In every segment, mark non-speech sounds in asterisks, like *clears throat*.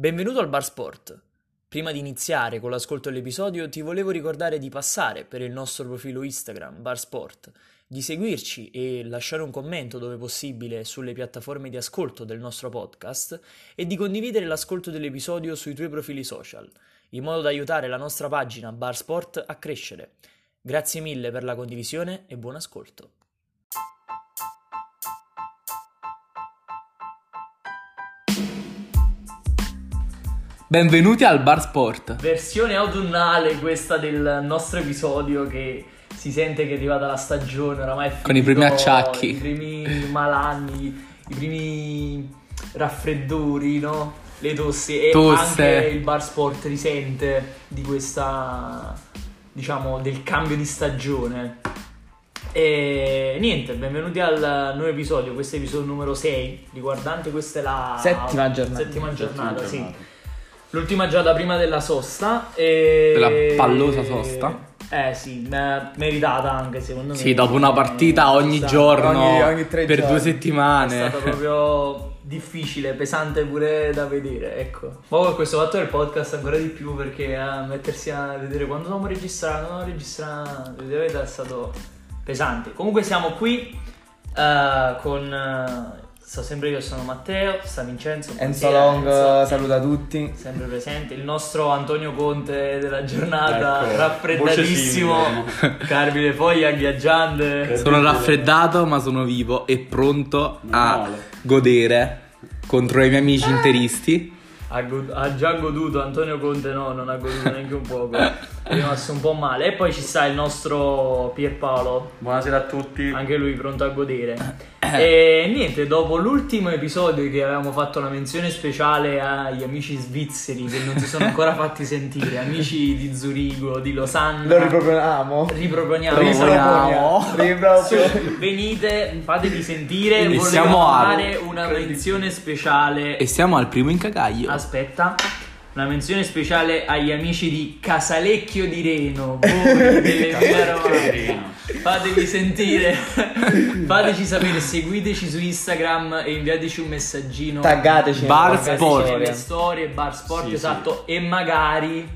Benvenuto al Bar Sport. Prima di iniziare con l'ascolto dell'episodio ti volevo ricordare di passare per il nostro profilo Instagram Bar Sport, di seguirci e lasciare un commento dove possibile sulle piattaforme di ascolto del nostro podcast e di condividere l'ascolto dell'episodio sui tuoi profili social, in modo da aiutare la nostra pagina Bar Sport a crescere. Grazie mille per la condivisione e buon ascolto. Benvenuti al Bar Sport. Versione autunnale questa del nostro episodio che si sente che è arrivata la stagione oramai è Con i primi finito, acciacchi. I primi malanni, i primi raffreddori, no? Le tossi e Tosse. anche il Bar Sport risente di questa diciamo del cambio di stagione. E niente, benvenuti al nuovo episodio, questo è episodio numero 6, riguardante questa è la Settima giornata. settima giornata, sì. giornata. L'ultima giornata prima della sosta e... Della pallosa sosta. Eh sì, me- meritata anche secondo me. Sì, dopo una partita ogni giorno Ogni- ogni tre per giorni. due È settimane. stato proprio difficile, pesante pure da vedere, ecco. Ma con questo fatto del podcast ancora di più perché a mettersi a vedere quando stiamo registrando, quando registrando, è stato pesante. Comunque siamo qui eh, con... eh, sto sempre io, sono Matteo, sta Vincenzo. Enzo Long Enzo. saluta tutti. sempre presente, il nostro Antonio Conte della giornata, Ecco, raffreddatissimo. Carmine Foglia, agghiaggiante. Sono raffreddato ma sono vivo e pronto a Male. godere contro i miei amici interisti. Ha, god- ha già goduto, Antonio Conte no, non ha goduto neanche un poco, è rimasto un po' male. E poi ci sta il nostro Pierpaolo, Buonasera a tutti. anche lui pronto a godere. E niente, dopo l'ultimo episodio che avevamo fatto una menzione speciale agli amici svizzeri che non si sono *laughs* ancora fatti sentire, amici di Zurigo, di Losanna. Lo riproponiamo. Riproponiamo. Riproponiamo. *laughs* Riproponiamo. Venite, fatevi sentire. E a- fare una menzione speciale. E siamo al primo incagaglio. Aspetta. Una menzione speciale agli amici di Casalecchio di Reno, voi dell'Emilia Romagna. Fatevi sentire, fateci sapere, seguiteci su Instagram e inviateci un messaggino. Taggateci. Bar Sport. le storie, bar sport, Sì, esatto. E magari,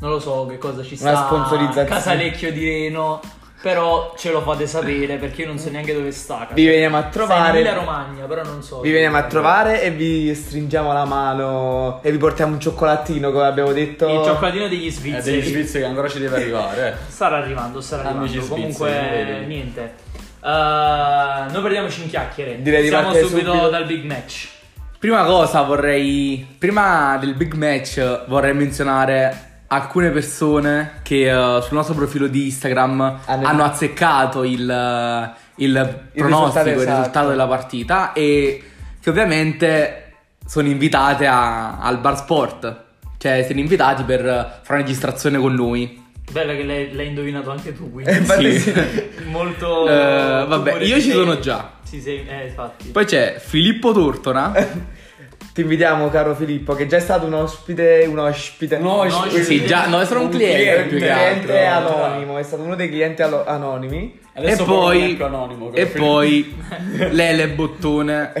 non lo so che cosa ci sta. Una sponsorizzazione. Casalecchio di Reno. Però ce lo fate sapere perché io non so neanche dove sta. Vi veniamo a in trovare. Emilia Romagna, però non so. Vi veniamo a trovare e vi stringiamo la mano e vi portiamo un cioccolatino come abbiamo detto. Il cioccolatino degli svizzeri. degli svizzeri che ancora ci deve *laughs* arrivare. eh. Starà arrivando, starà Amici arrivando. svizzeri, Comunque, niente. Uh, non perdiamoci in chiacchiere. Direi di Siamo partire subito, subito. dal big match. Prima cosa vorrei, prima del big match vorrei menzionare alcune persone che eh, sul nostro profilo di Instagram Hanno- hanno, azzeccato il, eh, il pronostico, il risultato risultato, esatto. della partita e che ovviamente sono invitate a- al bar sport. Cioè siete invitati per fare una registrazione con noi. Bella che l'hai, l'hai indovinato anche tu, quindi. *laughs* Eh, Sì. sì. *laughs* Molto. Tu vabbè, io ci sei- sono già. Sì, sei, eh, infatti. Poi c'è Filippo Tortona. *laughs* Ti invitiamo, caro Filippo, che già è stato un ospite. Un ospite. Un ospite. sì, già, no, sono un cliente Un più che cliente altro. anonimo, è stato uno dei clienti alo- anonimi. Adesso e poi, anonimo, e che- poi *laughs* Lele Bottone,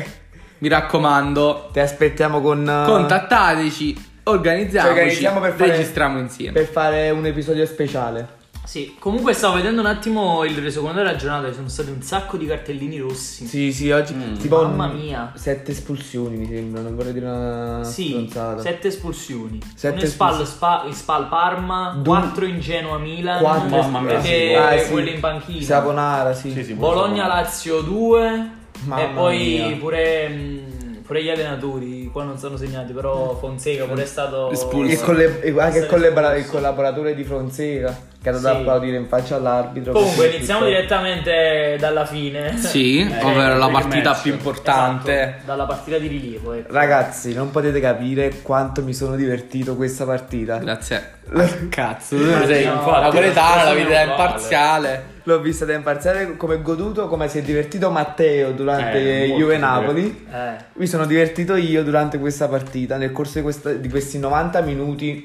mi raccomando, Ti aspettiamo con. contattateci, organizziamoci, Ci organizziamo per fare- registriamo insieme. per fare un episodio speciale. Sì, comunque stavo vedendo un attimo il resoconto della giornata. Ci sono stati un sacco di cartellini rossi. Sì, sì, oggi. Mm. Tipo Mamma mia. Sette espulsioni mi sembra, non vorrei dire una Sì, stronzata. sette espulsioni. Sette in Spal, espulsioni. Spa- Spal Parma, Du- quattro in Genoa Milan, Quattro Mamma mia, sì. Ah, sì. quelli in panchina. Saponara, sì. Sì, sì, Bologna Lazio 2 Mamma e poi mia. pure, mh, pure gli allenatori, qua non sono segnati, però Fonseca pure è stato Espulso. Il, colle- il- anche il, Essere collabora- il collaboratore di Fonseca che ha dato Sì. da applaudire in faccia all'arbitro. Comunque iniziamo tutto- direttamente dalla fine. Sì, *laughs* Eh, ovvero la partita match. più importante. Esatto, dalla partita di rilievo. ecco. Ragazzi, non potete capire quanto mi sono divertito questa partita. Grazie. *laughs* Cazzo, tu sei no, infatti, napoletano, la vita è imparziale. L'ho vista da imparziale come goduto, come si è divertito Matteo durante Eh, Juve Napoli. Eh, Mi sono divertito io durante questa partita. Nel corso di, questa- di questi 90 minuti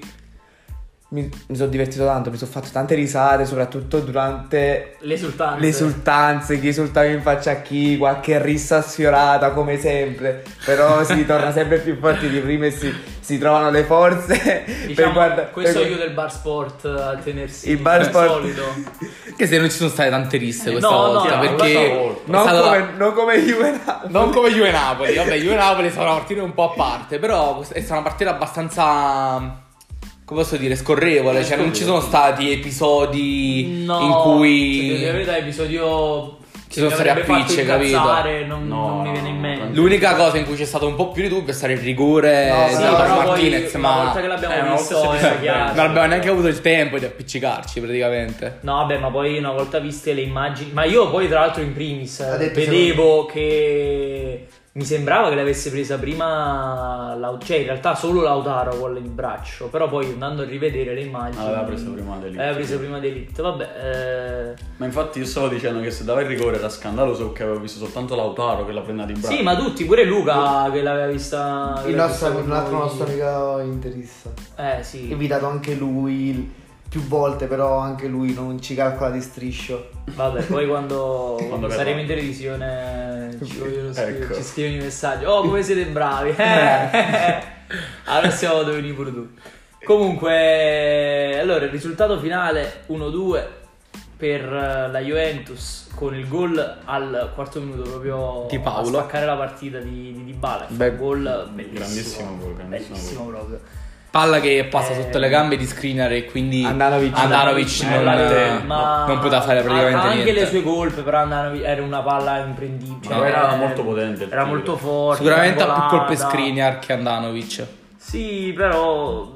mi, mi sono divertito tanto, mi sono fatto tante risate, soprattutto durante Le esultanze. le esultanze, chi esultava in faccia a chi, qualche rissa sfiorata come sempre, però *laughs* si torna sempre più forti di prima e si, si trovano le forze *laughs* Diciamo, per guarda- questo per- aiuta il bar sport a tenersi Il bar al sport. solito. *laughs* Che se non ci sono state tante risse Eh, questa no, volta no, perché volta. non, stata- come, non come Juventus. non come Juve Napoli, vabbè Juve Napoli stata una partita un po' a parte, però è stata una partita abbastanza come posso dire, scorrevole, cioè non ci sono stati episodi No, in se devo dire la cui verità, episodio Ci sono stati fatto capito? Non, No, non mi viene in no, mente. l'unica cosa in cui c'è stato un po' più di dubbio è stato il rigore No, di sì, Lautaro però poi Martinez, una ma volta che l'abbiamo Eh, visto è chiaro. non abbiamo neanche avuto il tempo di appiccicarci praticamente. No, vabbè, ma poi una volta viste le immagini. Ma io poi, tra l'altro, in primis vedevo che mi sembrava che l'avesse presa prima. Cioè, in realtà solo Lautaro con il braccio. Però poi andando a rivedere le immagini. Aveva preso prima D'Elite. Aveva preso prima D'Elite. Vabbè, eh, Ma infatti io stavo dicendo che se dava il rigore era scandaloso perché avevo visto soltanto Lautaro che la prende di braccio. sì, ma tutti, pure Luca che l'aveva vista. che Il l'aveva nostro, vista un altro nostro amico interista. Eh, sì. Invitato anche lui più volte, però anche lui non ci calcola di striscio. Vabbè, poi quando, *laughs* quando saremo in televisione ci, vogliono scrivere- Ecco. ci scrivono i messaggi. Oh, come siete bravi! *laughs* Eh. *laughs* allora siamo dove venire pure tu. Comunque, allora il risultato finale 1-2 per eh, la Juventus con il gol al quarto minuto proprio Di Paolo. a spaccare la partita di, di Dybala. Beh, gol bellissimo. grandissimo gol, grandissimo bellissimo proprio. Palla che passa Eh, sotto le gambe di Skriniar e quindi Andanovic- Andanovic Eh, non, ma- non poteva fare praticamente anche niente. le sue colpe, però Andanovic era una palla imprendibile. Ma era Eh, molto potente Era molto forte. Sicuramente ha più colpe. Skriniar che Andanovic. Sì, però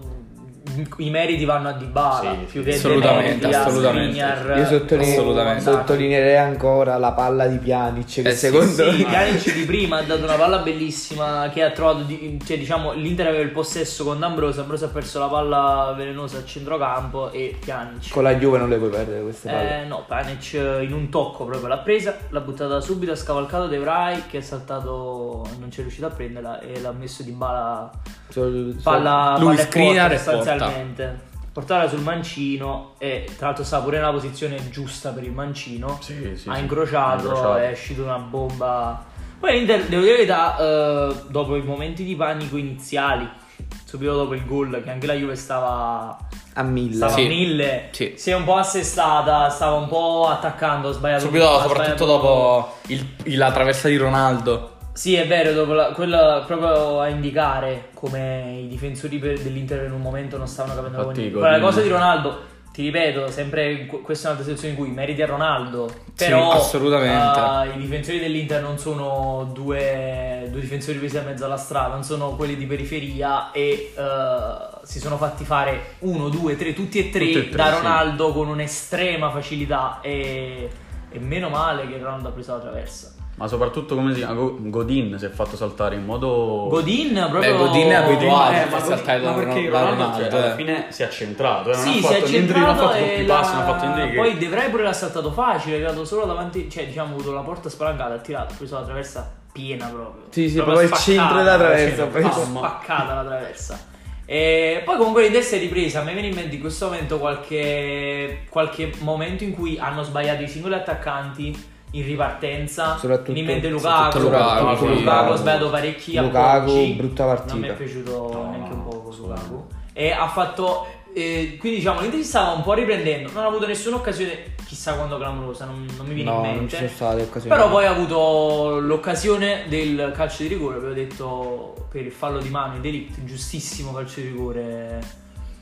i meriti vanno a Dybala Sì, più sì, che assolutamente, meriti a assolutamente. Skriniar. Io sottoline- Assolutamente. sottolineerei ancora la palla di Pjanic che Eh sì, secondo Sì, Pjanic di prima ha dato una palla bellissima che ha trovato, di- cioè diciamo l'Inter aveva il possesso con D'Ambrosio, Ambrosio ha perso la palla velenosa a centrocampo e Pjanic. con la Juve non le puoi perdere queste palle. Eh, no, Pjanic eh, in un tocco proprio l'ha presa, l'ha buttata subito, ha scavalcato De Vrij che è saltato, non c'è riuscito a prenderla e l'ha messo di bala Sol- sol- palla, Lui palla e Skriniar porta, porta. sostanzialmente. Portarla sul mancino e tra l'altro stava pure nella posizione giusta per il mancino. Sì, sì, ha sì. incrociato, Incrociato. è uscita una bomba. Poi l'Inter, devo dire la verità, eh, dopo i momenti di panico iniziali, subito dopo il gol, che anche la Juve stava, a mille. stava Sì. a mille, Sì. si è un po' assestata, stava un po' attaccando, ha sbagliato. Subito, ha soprattutto sbagliato- dopo il- la traversa di Ronaldo. Sì, è vero, dopo la- quella proprio a indicare come i difensori per- dell'Inter in un momento non stavano capendo Infatti, Godin- Quella cosa di Ronaldo, ti ripeto, sempre que- questa è un'altra situazione in cui meriti a Ronaldo, però assolutamente. eh, i difensori dell'Inter non sono due, due difensori presi a mezzo alla strada, non sono quelli di periferia e eh, si sono fatti fare uno, due, tre, tutti e tre, Tutti e tre, da sì. Ronaldo con un'estrema facilità e, e meno male che Ronaldo ha preso la traversa. Ma soprattutto come si chiama? Go- Godin si è fatto saltare in modo... Godin proprio Beh, Godin è abituato Eh, a far saltare ma da perché Ronaldo, Ronaldo, cioè, alla eh. fine si è accentrato. eh, non Sì, ha si è fatto niente di- non ha centrato fatto e troppi la- passi, non ha fatto niente poi De Vrij pure l'ha saltato facile, è arrivato solo davanti, cioè diciamo ha avuto la porta spalancata, ha tirato, ha preso la traversa piena proprio. Sì, sì, proprio il centro della traversa, proprio preso. spaccata la traversa. E poi comunque l'Inter si è ripresa, a me viene in mente in questo momento qualche, qualche momento in cui hanno sbagliato i singoli attaccanti in ripartenza. Soprattutto- mi in mente Lukaku, soprattutto Lukaku, Lukaku, sbagliato parecchi Lukaku, appoggi. brutta partita. Non mi è piaciuto No, neanche un poco Lukaku. E ha fatto. eh, quindi diciamo l'Inter si stava un po' riprendendo. Non ha avuto nessuna occasione, chissà quando clamorosa, non, non mi viene No, in non mente. ci sono state occasioni. Però poi ha avuto l'occasione del calcio di rigore, avevo detto per il fallo di mano in delict, giustissimo calcio di rigore.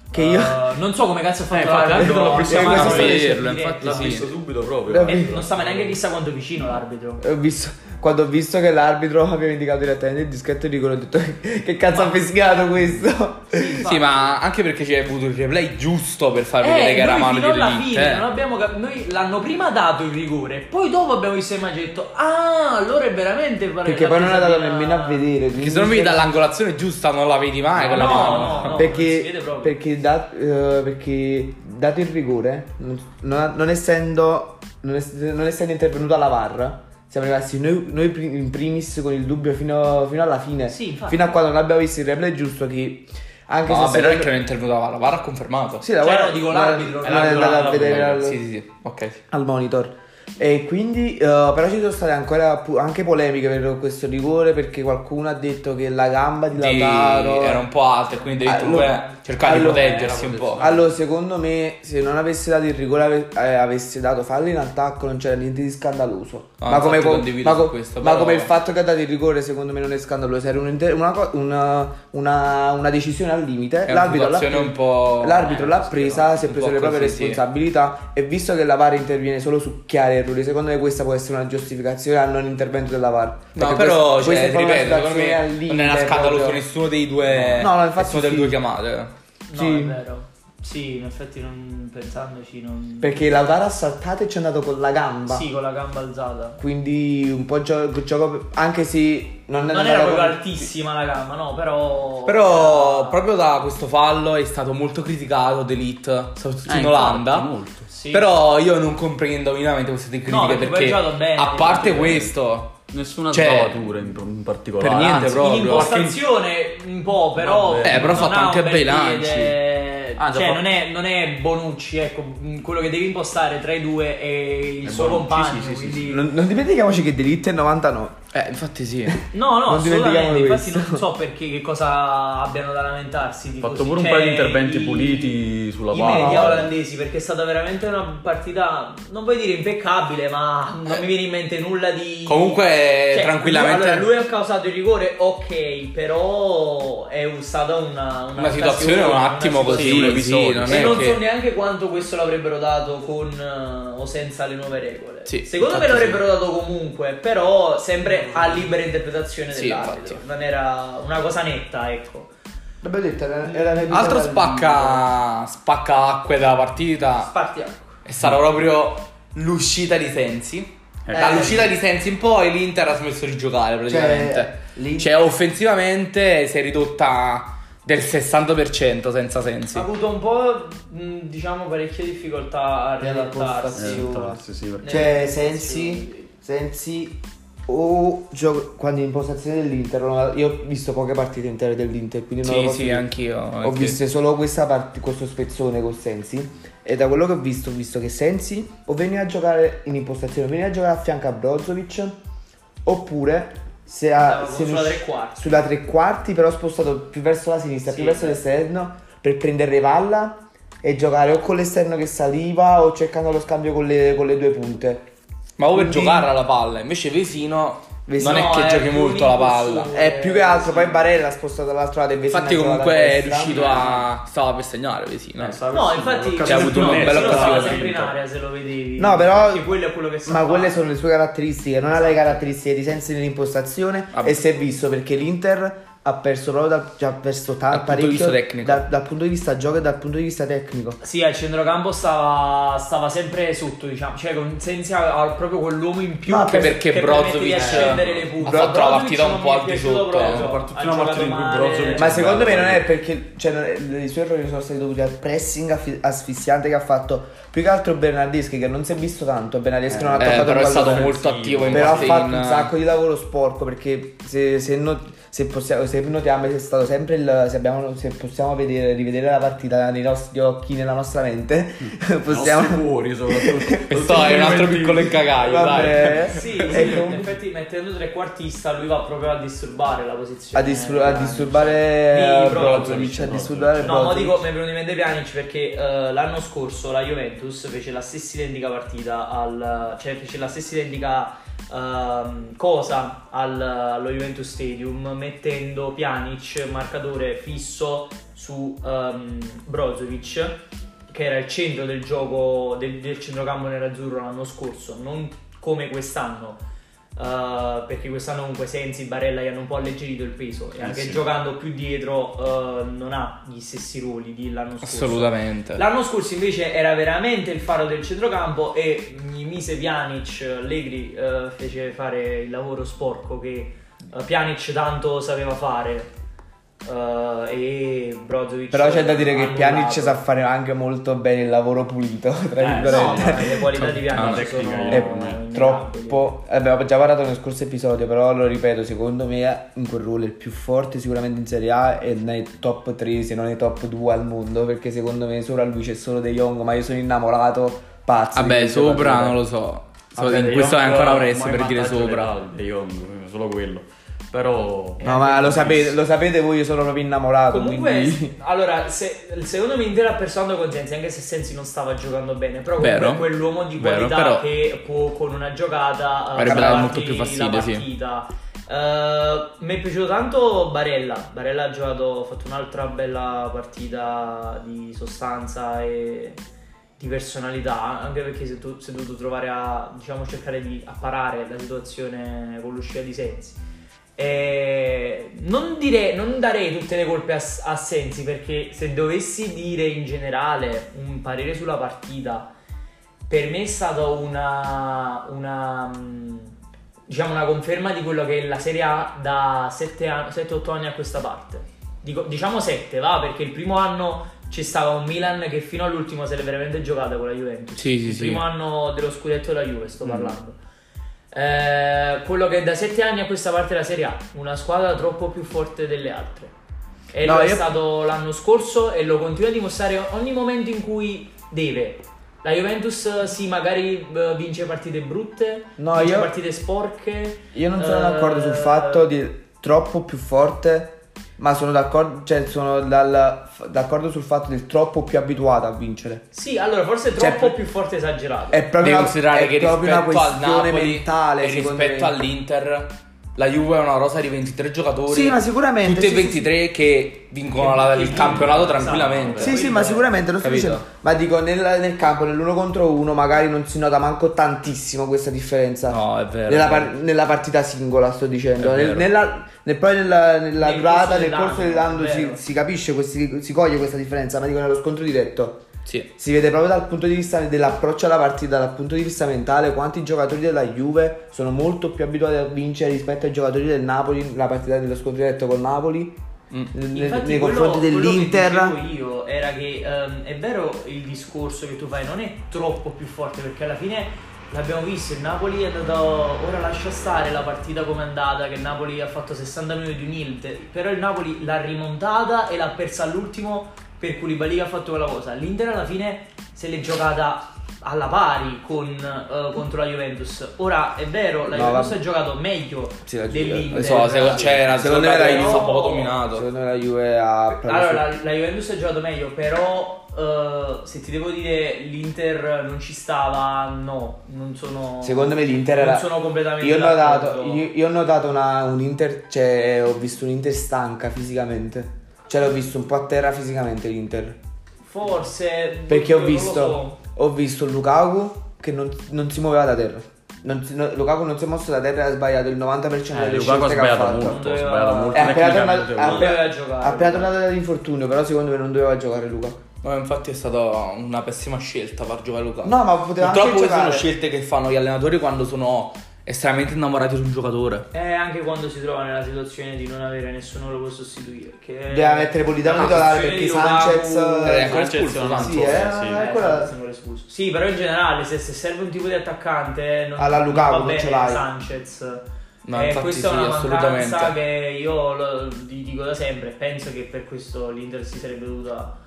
Che io- Eh, non so come cazzo ha fatto Eh, l'arbitro, anche l'ho visto ma anche si sta vederlo, dicendo infatti. L'ha sì. visto subito proprio. E visto. non stava neanche chissà quanto vicino l'arbitro. Ho visto- quando ho visto che l'arbitro *laughs* aveva indicato direttamente il dischetto di rigore, ho detto *laughs* che cazzo ha fischiato questo? Sì, *laughs* ma anche perché c'è avuto il replay giusto per far vedere Eh, che era mano di fine eh. non abbiamo cap- noi l'hanno prima dato il rigore, poi dopo abbiamo visto l'immagine e detto "Ah, allora è veramente pare Perché poi non ha presa dato nemmeno a vedere. Perché se non vedi dall'angolazione giusta non la vedi mai No, quella no, mano. no, no. perché, vede proprio. perché, da- eh, perché dato il rigore, non, non- non essendo, non, ess- non essendo intervenuta la VAR, siamo rimasti noi, noi in primis con il dubbio fino, fino alla fine. Sì, infatti. fino a quando non abbiamo visto il replay giusto che Anche No, se vabbè, non è che non è intervenuto la VAR, la VAR ha confermato. Sì, la Cioè, VAR- no, dico l'arbitro, non è l'arbitro andato a vedere al, Sì, sì, sì, ok. al monitor. E quindi, eh, però ci sono state ancora pu- anche polemiche per questo rigore perché qualcuno ha detto che la gamba di Di- Lautaro era un po' alta e quindi Allora- eh, cercare allora- di proteggersi un po'. Allora, secondo me, se non avesse dato il rigore, eh, avesse dato fallo in attacco, non c'era niente di scandaloso. No, ma, come, co- ma co- questo, ma come il fatto che ha dato il rigore, secondo me, non è scandaloso. Era una, una- una- una decisione al limite. L'arbitro l'ha, l'arbitro l'ha eh, presa, si è preso le proprie così, sì. responsabilità. E visto che la VAR interviene solo su chiari errori, secondo me questa può essere una giustificazione al non intervento della VAR. No, però, questa- cioè, questa ripeto, secondo me non era scandaloso proprio. nessuno dei due. No, no, infatti nessuno delle sì. due chiamate. No, Sì. è vero. Sì, in effetti non pensandoci non... Perché Lautaro ha saltato e ci è andato con la gamba. Sì, con la gamba alzata. Quindi un po' gio- gioco anche se non, Non era proprio come- altissima la gamba, no, però... Però era- proprio da questo fallo è stato molto criticato D'Elite, soprattutto Eh, in infatti, Olanda. molto. Sì. Però io non comprendo minimamente queste critiche No, perché poi perché, bene, a parte questo, Nessuna Cioè, sbavatura in, in particolare. per niente Anzi, proprio. In impostazione un po', però... Vabbè. Eh, però ha fatto anche bei lanci. piede. Ah, cioè, fa- non, è, non è Bonucci, ecco, quello che devi impostare tra i due è il È suo Bonucci, compagno, sì, sì, sì, quindi... Non, non dimentichiamoci che Delite è 99. Eh, infatti sì. *laughs* No, no, Non dimentichiamo assolutamente, infatti questo. non so perché che cosa abbiano da lamentarsi. Di fatto così. pure un Cioè, paio di interventi i- puliti sulla I palla. media olandesi perché è stata veramente una partita, non vuoi dire impeccabile, ma non mi viene in mente nulla di... Comunque, Cioè, tranquillamente. Lui, allora, lui ha causato il rigore, ok, però è stata una, una, Una situazione un attimo una così, situazione. sì, episodio. non E non che... so neanche quanto questo l'avrebbero dato con eh, o senza le nuove regole. Sì, Secondo me l'avrebbero dato comunque, però sempre a libera interpretazione Sì, dell'arbitro. infatti. Non era una cosa netta, ecco. L'abbiamo detto, era, era un episodio Altro al spacca, spacca acque della partita Spartiamo. è stata proprio l'uscita di Sensi. Eh. Dall'uscita di Sensi in poi l'Inter ha smesso di giocare praticamente. Cioè, Cioè, offensivamente si è ridotta del 60% senza Ha Sensi. avuto un po', diciamo, parecchie difficoltà a riadattarsi. Sì, Eh, sì, perché- Cioè, Sensi. Sensi o gioco quando in impostazione dell'Inter, non- io ho visto poche partite intere dell'Inter, quindi non lo Sì, sì, dire. anch'io. Ho anche- visto solo questa parte, questo spezzone con Sensi. E da quello che ho visto, ho visto che Sensi o veniva a giocare in impostazione, veniva a giocare a fianco a Brozovic, oppure se ha, se sulla riusci- tre quarti. sulla tre quarti, però spostato più verso la sinistra, Sì, più verso l'esterno, per prendere palla e giocare o con l'esterno che saliva o cercando lo scambio con le, con le due punte. Ma o per Quindi- giocare alla palla, invece Vesino, Vesino non è che è giochi molto la palla. È più che altro, poi Barella ha spostato dall'altro lato e Vesino Infatti comunque è riuscito a... stava per segnare Vesino. Eh, stava No, infatti, l'occasione Cioè, ha avuto una bella occasione. sempre in area se lo vedevi. No, però. Quello è quello che sa Ma fare. quelle sono le sue caratteristiche, non ha le caratteristiche di sensi nell'impostazione. Vabbè. E si è visto perché l'Inter ha perso proprio dal, già perso ta- Dal punto di parecchio vista tecnico. da- dal punto di vista gioco e dal punto di vista tecnico. Sì, al centrocampo stava, stava sempre sotto, diciamo. Cioè, con Sensi ha proprio quell'uomo in più Ma che, perché che Brozovic ha fatto la partita un non po' al di sotto, eh. proprio, Soprattutto ha una giocato partita in cui male. Brozovic- Ma secondo me non è perché cioè, non i suoi errori sono stati dovuti al pressing asfissiante che ha fatto più che altro Bernardeschi che non si è visto tanto. Bernardeschi non ha Eh, toccato però un è stato molto attivo in però ha fatto un sacco di lavoro sporco perché se, se, no- se possiamo, se notiamo è stato sempre il se, abbiamo, se possiamo vedere rivedere la partita nei nostri occhi nella nostra mente *laughs* possiamo Nostri cuori soprattutto. Questo è un altro piccolo incagaio, dai. Vabbè. Sì, *laughs* sì, Ecco. in effetti mettendo trequartista lui va proprio a disturbare la posizione. a, distur- a disturbare Di Brozovic, a disturbare No, ma dico, mi è venuto in mente Pjanic perché eh, l'anno scorso la Juventus fece la stessa identica partita al, cioè fece la stessa identica ehm, cosa al- allo Juventus Stadium mettendo Pjanic marcatore fisso su ehm, Brozovic che era il centro del gioco del, del centrocampo nerazzurro l'anno scorso, non come quest'anno. Eh, perché quest'anno comunque Sensi Barella gli hanno un po' alleggerito il peso e anche sì. giocando più dietro eh, non ha gli stessi ruoli di l'anno scorso. Assolutamente. L'anno scorso invece era veramente il faro del centrocampo e mi mise Pjanic, Allegri eh, fece fare il lavoro sporco che eh, Pjanic tanto sapeva fare. Eh, e Brozovic Però c'è da dire che. Pjanic sa fare anche molto bene il lavoro pulito, tra Eh, No, virgolette. ma le qualità di Pjanic sono è troppo. Vabbè, ho già parlato nel scorso episodio, però lo ripeto, secondo me in quel ruolo è il più forte sicuramente in Serie A e nei top 3, se non nei top 2 al mondo, perché secondo me sopra lui c'è solo De Jong, ma io sono innamorato pazzo. Vabbè, sopra partite. non lo so. Vabbè, questo è ancora presto per dire sopra. De Jong, solo quello. Però No, ma lo sapete, lo sapete voi, io sono proprio innamorato. Comunque, quindi... *laughs* allora, se- secondo me Inter ha perso tanto con Sensi, anche se Sensi non stava giocando bene, però Vero. comunque è quell'uomo di Vero, qualità però- che può con una giocata eh, Avrebbe dato molto più fastidio, la sì. partita. Eh, mi è piaciuto tanto Barella. Barella ha giocato, ha fatto un'altra bella partita di sostanza e di personalità, anche perché si è, tu- si è dovuto trovare a diciamo cercare di apparare la situazione con l'uscita di Sensi. E non, dire- non darei tutte le colpe a, a Sensi perché se dovessi dire in generale un parere sulla partita, per me è stata una, una, mh, diciamo una conferma di quello che è la Serie A da 7-8 anni a questa parte. Dico- diciamo 7, va, perché il primo anno ci stava un Milan che fino all'ultimo se l'è veramente giocata con la Juventus. Sì, sì, il sì. primo anno dello scudetto della Juve sto parlando. Eh, quello che da 7 anni a questa parte della Serie A, una squadra troppo più forte delle altre. E No, lo è io- stato l'anno scorso e lo continua a dimostrare ogni momento in cui deve. La Juventus sì, magari eh, vince partite brutte, No, vince io- partite sporche. Io non sono eh, d'accordo sul fatto di troppo più forte, ma sono d'accordo, cioè sono dal- d'accordo sul fatto del troppo più abituato a vincere. Sì, allora forse Cioè, troppo più forte esagerato. È proprio Devi una, considerare è che proprio una rispetto al questione Napoli mentale, e rispetto me. all'Inter, la Juve è una rosa di 23 giocatori. Sì, ma sicuramente, Tutti e sì, sì, 23 che vincono la- il campionato esatto. tranquillamente. Sì, sì, ma sicuramente lo sto Capito? dicendo. Ma dico, nel, nel campo, nell'uno contro uno, magari non si nota manco tantissimo questa differenza. No, è vero. Nella, par- nella partita singola, sto dicendo. Nel, nella, nel- poi nella, nella Nel durata, corso nel corso dell'anno si, si capisce, questi- si coglie questa differenza. Ma dico, nello scontro diretto. Sì. Si vede proprio dal punto di vista dell'approccio alla partita, dal punto di vista mentale, quanti giocatori della Juve sono molto più abituati a vincere rispetto ai giocatori del Napoli, la partita dello scontro diretto col Napoli, Mm. Infatti, nei quello- confronti quello dell'Inter. Che dicevo io era che ehm, è vero il discorso che tu fai, non è troppo più forte perché alla fine l'abbiamo visto. Il Napoli è andato. Ora lascia stare la partita come è andata. Che il Napoli ha fatto 60 minuti di un Inter. Però il Napoli l'ha rimontata e l'ha persa all'ultimo per Koulibaly che ha fatto quella cosa. L'Inter alla fine se l'è giocata alla pari con, eh, contro la Juventus. Ora è vero, la No, Juventus vabbè. ha giocato meglio Sì, la dell'Inter. Lo so, se- c'era Secondo me la Juve Juve- un po' dominato. Secondo me la Juve ha Allora, la, la Juventus ha giocato meglio, però eh, se ti devo dire l'Inter non ci stava, no, non sono... Secondo me l'Inter non era. sono completamente Io ho notato, io, io ho notato una, un Inter. Cioè, ho visto un Inter stanca fisicamente. Cioè, l'ho visto un po' a terra fisicamente l'Inter. Forse... Perché ho visto. so. Ho visto Lukaku che non, non si muoveva da terra. Non si- no- Lukaku non si è mosso da terra e ha sbagliato il 90% Eh, delle Lukaku ha scelte che ha sbagliato fatto. molto, ha Non sbagliato doveva- molto appena tecnicamente. tornato, Non appena- doveva giocare. appena tornato dall'infortunio, però secondo me non doveva giocare Luca. No, infatti è stata una pessima scelta far giocare Lukaku. No, ma poteva anche Purtroppo queste sono giocare. scelte che fanno gli allenatori quando sono estremamente innamorati di un giocatore. E anche quando si trova nella situazione di non avere nessuno lo può sostituire. Che Deve mettere Politano la titolare perché Sanchez Eh, ancora Sanchez espulso, è un sì, eh, sì. eh, è espulso. Sì, però in generale, se, se serve un tipo di attaccante, non, Alla non Lukaku va non bene ce l'hai. Sanchez. No, e infatti questa sì, è una mancanza che io lo, vi dico da sempre. Penso che per questo l'Inter si sarebbe dovuta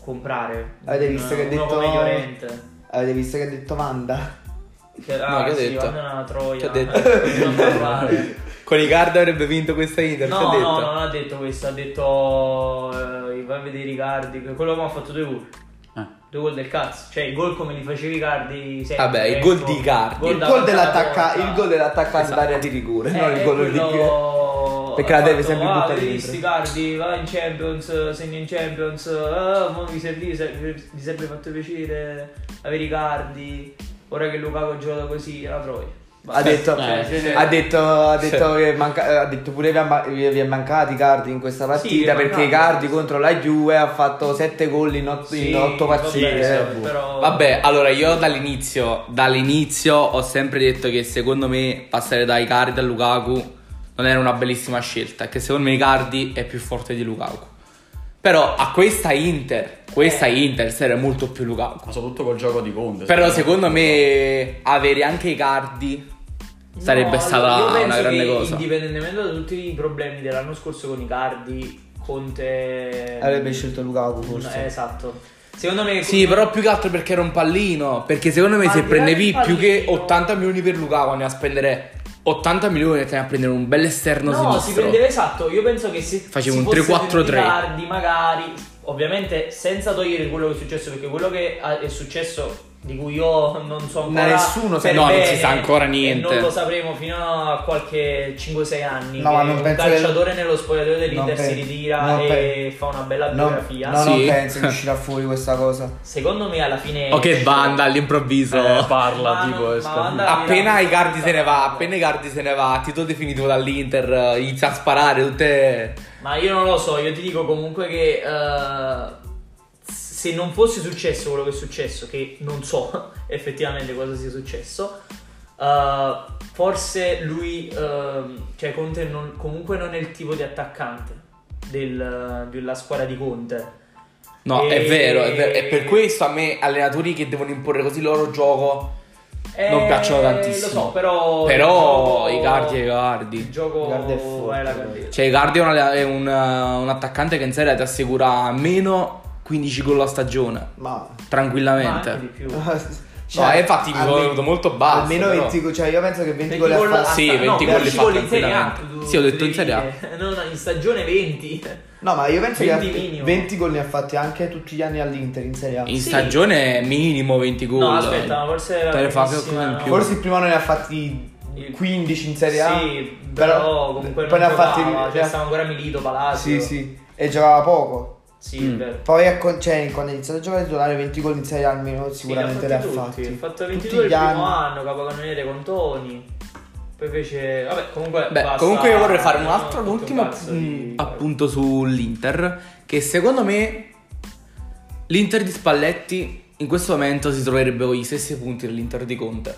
comprare. Avete un- visto che ha detto-. Avete visto che ha detto Manda? Che, No, ah, che ha sì, detto? Una troia. Che ha detto? parlare. *laughs* Con i card avrebbe vinto questa Inter. No, detto? no, non ha detto questo, ha detto eh, vai a vedere i cardi, che quello che ha fatto due gol. Eh. Due gol del cazzo, cioè i gol come li facevi i cardi sempre, Vabbè, il ecco. gol di Icardi. Il gol, dell'attacca- a porta. il gol dell'attaccante Esatto. d'area di rigore, Eh, non il gol di quello- Perché la deve sempre ah, buttare dentro." sti cardi, vai in Champions, segni in Champions, ah, mo vi, serve, vi vi sarebbe fatto piacere avere i cardi, ora che Lukaku ha giocato così, una troia. Ha detto, Eh, sì, sì. ha detto, ha detto che manca- ha detto pure vi, ha ma- vi- è mancati i cardi in questa Sì, partita perché mancato. i cardi contro la Juve ha fatto 7 gol in 8, Sì, partite. vabbè, Eh, però- Vabbè, allora io dall'inizio, dall'inizio ho sempre detto che secondo me passare dai Cardi a Lukaku non era una bellissima scelta, che secondo me Icardi è più forte di Lukaku. Però a questa Inter, questa Eh. Inter serve molto più Lukaku. Ma soprattutto col gioco di Conte. Però secondo me avere anche i cardi sarebbe No, stata una grande cosa. Indipendentemente da tutti i problemi dell'anno scorso con i cardi, Conte. Avrebbe scelto Lukaku forse. Eh, esatto. Secondo me. Sì, però più che altro perché era un pallino. Perché secondo me se prendevi più che pallino- 80 milioni per Lukaku andiamo a spendere 80 milioni e te ne a prendere un bel esterno No, si sinistro. prendeva esatto. Io penso che se Facevo si un fosse 3-4-3. tenuti Cardi, magari, ovviamente senza togliere quello che è successo, perché quello che è successo. Di cui io non so ancora. nessuno sa- no, non bene si sa ancora niente. non lo sapremo fino a qualche 5-6 anni. No, che ma non un penso che- calciatore nello spogliatoio dell'Inter Non si ritira non e pe- fa una bella No, biografia. no, Sì. non penso che uscirà fuori questa cosa. Secondo me alla fine. O che esce- banda all'improvviso. Eh, parla, Ma tipo, non- ma Appena i Cardi se ne va, appena i Cardi se ne va, titolo definitivo dall'Inter, eh, inizia a sparare tutte. Ma io non lo so, io ti dico comunque che eh, se non fosse successo quello che è successo, che non so *laughs* effettivamente cosa sia successo, eh, forse lui, ehm, cioè Conte non- comunque non è il tipo di attaccante del- della squadra di Conte. No, E- è vero, è vero. E per questo a me allenatori che devono imporre così il loro gioco. Non Eh, piacciono tantissimo. Lo so, però... Però gioco- Cardi e i Cardi. Il gioco Icardi è forte, è. Cioè, Icardi è, una- è un, un attaccante che in serie ti assicura almeno 15 gol a stagione. Ma Ma Tranquillamente. anche di più. *laughs* No, eh, infatti mi sono venuto molto basso, Almeno però. 20 gol, cioè io penso che 20, 20 gol a fatto. Sì, sta- 20 no, gol li 20 fa gol in Serie A. Sì, ho detto in Serie A. *laughs* No, no, in stagione 20. No, ma io penso che 20 ha- minimo. 20 gol ne ha fatti anche tutti gli anni all'Inter in Serie A. In Sì. stagione minimo 20 gol. No, aspetta, ma forse era Te ne fa no. più. Forse il primo anno ne ha fatti Il- 15 in Serie A. Sì, però, comunque poi non ne ha fatti cioè ha- stava ancora Milito, Palacio. Sì, sì. E giocava poco. Sì, Mm. Poi ecco, cioè, quando ha iniziato a giocare titolare 20 gol in Serie A almeno sicuramente Sì, li ha tutti, fatti. Ha fatto Tutti 22 il gli primo anni. anno, capocannoniere con Toni. Poi fece... Vabbè, comunque... Beh, basta, comunque io vorrei fare un no, altro, tutto un ultimo un cazzo mm, di- appunto sull'Inter. Che secondo me l'Inter di Spalletti in questo momento si troverebbe con gli stessi punti dell'Inter di Conte.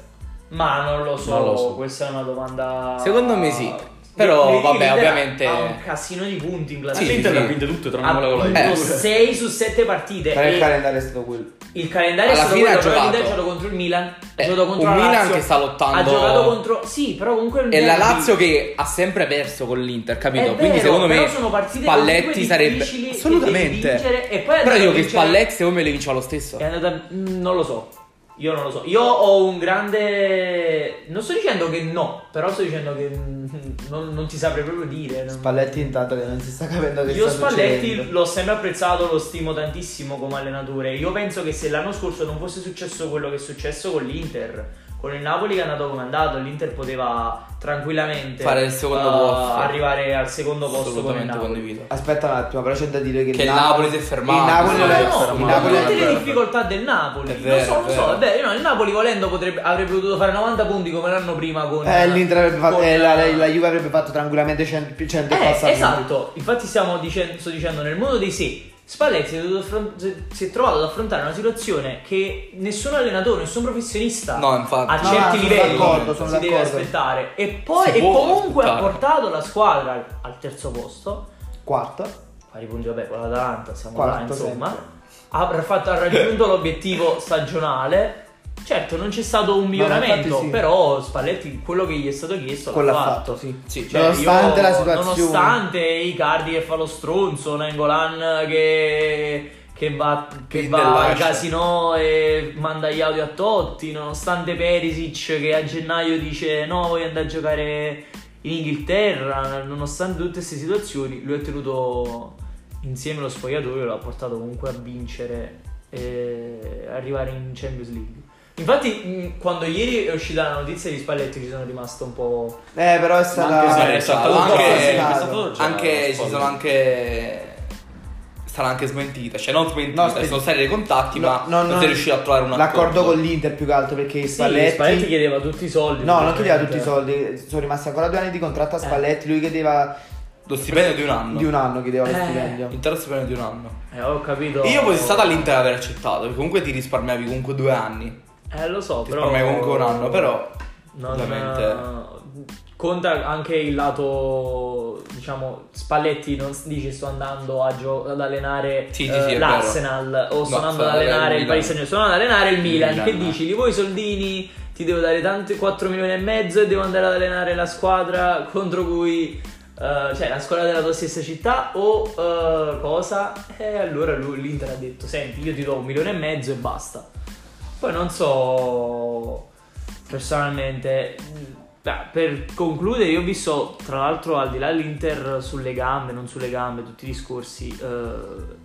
Ma non lo so, Non lo so. questa è una domanda... Secondo me sì. Però, Vedi, vabbè, l'Inter ovviamente- Ha un casino di punti in Sì, classifica. L'Inter sì. ha vinte tutte tranne con la vinto Eh. Juve. 6 su 7 partite. Però il calendario è stato quello. Il calendario è Alla stato fine quello, ha però l'Inter ha giocato. giocato contro il Milan, ha Eh, giocato contro un la Milan Lazio. che sta lottando- Ha giocato contro Sì, però comunque il E la Lazio che ha sempre perso con l'Inter, capito? È Quindi vero, secondo però me sono partite Spalletti sarebbe difficili che assolutamente. devi vincere e poi è Però a che vincere- Spalletti secondo me le vinceva lo stesso. È andata. mm, Non lo so. Io non lo so. Io ho un grande. Non sto dicendo che no, però sto dicendo che *laughs* non, non ti saprei proprio dire. non- Spalletti intanto che non si sta capendo che Io Spalletti succedendo. l'ho sempre apprezzato, lo stimo tantissimo come allenatore. Io penso che se l'anno scorso non fosse successo quello che è successo con l'Inter, con il Napoli che è andato come è andato, l'Inter poteva tranquillamente Fare il secondo eh, posto. arrivare al secondo posto come il Napoli. condivido. Aspetta un attimo, però c'è da dire che, Che il Napoli si è fermato. Il Napoli No, non è no, il Napoli con è- tutte le difficoltà del Napoli. È vero, lo so, lo so, è vero. no, il Napoli volendo potrebbe, avrebbe potuto fare 90 punti come l'anno prima con Eh, l'Inter avrebbe fatto, con- eh, la, la, la Juve avrebbe fatto tranquillamente 100, 100 e Eh, esatto, infatti stiamo dicendo, sto dicendo nel mondo dei sì. Spalletti si è, trovato ad affrontare una situazione che nessun allenatore, nessun professionista No, infatti. a No, certi no, sono livelli d'accordo, sono si deve d'accordo. aspettare. E poi e comunque ha aspettare. portato la squadra al, al terzo posto. Quarta. Pari punti, vabbè, con l'Atalanta siamo Quarto, là, insomma. Ha, fatto- ha raggiunto l'obiettivo stagionale. Certo, non c'è stato un miglioramento, sì. però Spalletti quello che gli è stato chiesto Quello l'ha ha fatto. fatto, sì. Sì, Cioè, Nonostante io- la situazione. Nonostante Icardi che fa lo stronzo, Nengolan che, che va, che va ai casino e manda gli audio a Totti, nonostante Perisic che a gennaio dice no voglio andare a giocare in Inghilterra, nonostante tutte queste situazioni, lui ha tenuto insieme lo spogliatoio e l'ha portato comunque a vincere e arrivare in Champions League. Infatti, mh, quando ieri è uscita la notizia di Spalletti, ci sono rimasto un po'. Eh, però è stata... anche Vabbè, è stato anche- anche, ci sono anche sarà anche smentita, cioè non smentita, No, spe- sono stati dei contatti, No, ma no, non è riuscito a trovare un L'accordo accordo. con l'Inter più che altro perché Spalletti, Spalletti... chiedeva tutti i soldi. No, non chiedeva tutti i soldi, sono rimasti ancora due anni di contratto a Eh. Spalletti, lui chiedeva Lo stipendio di un anno. di un anno, chiedeva lo Eh. stipendio. Intero stipendio di un anno. Eh, ho capito. Io fossi stato all'Inter aver accettato, perché comunque ti risparmiavi comunque due anni. Eh, lo so, Ti però. risparmiavi comunque un anno, però Non, Ovviamente. eh, conta anche il lato, diciamo, Spalletti non dice sto andando a gio- ad allenare Sì, sì, eh, sì, è l'Arsenal o sto No, andando ad allenare il il Paris. Saint-Germain, sto andando ad allenare il Milan. Milan. Che dici? Gli vuoi i soldini? Ti devo dare tanti 4 milioni e mezzo e devo andare ad allenare la squadra contro cui eh, cioè la squadra della tua stessa città o eh, cosa? E allora lui, l'Inter ha detto: Senti, io ti do un milione e mezzo e basta. Poi non so personalmente. beh, per concludere, io ho visto tra l'altro al di là dell'Inter sulle gambe, non sulle gambe, tutti i discorsi. eh,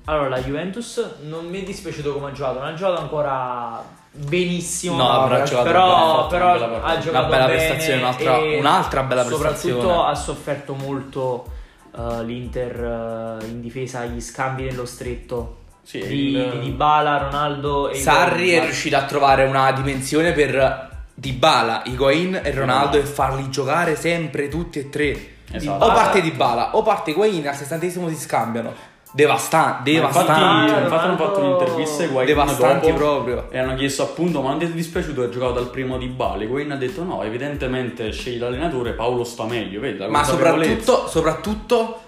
allora, la Juventus non mi è dispiaciuto come ha giocato, non ha giocato ancora benissimo. No, però ha giocato però, però una bella ha giocato Una bella prestazione, un'altra- un'altra bella Soprattutto prestazione. ha sofferto molto eh, l'Inter eh, in difesa agli scambi nello stretto. Sì, di, il- di Dybala, Ronaldo e Sarri è Higuain. riuscito a trovare una dimensione per Dybala, Higuain e Ronaldo e farli giocare sempre tutti e tre. Esatto. O parte Dybala o parte Higuain al sessantesimo si scambiano. Devasta- Ma Infatti, devastanti. Ronaldo- infatti hanno fatto un'intervista ai Devastanti proprio. E hanno chiesto appunto, ma non ti è dispiaciuto che giocato dal primo di Bali? Higuain ha detto no, evidentemente scegli l'allenatore, Paolo sta meglio, vedi? Ma soprattutto, soprattutto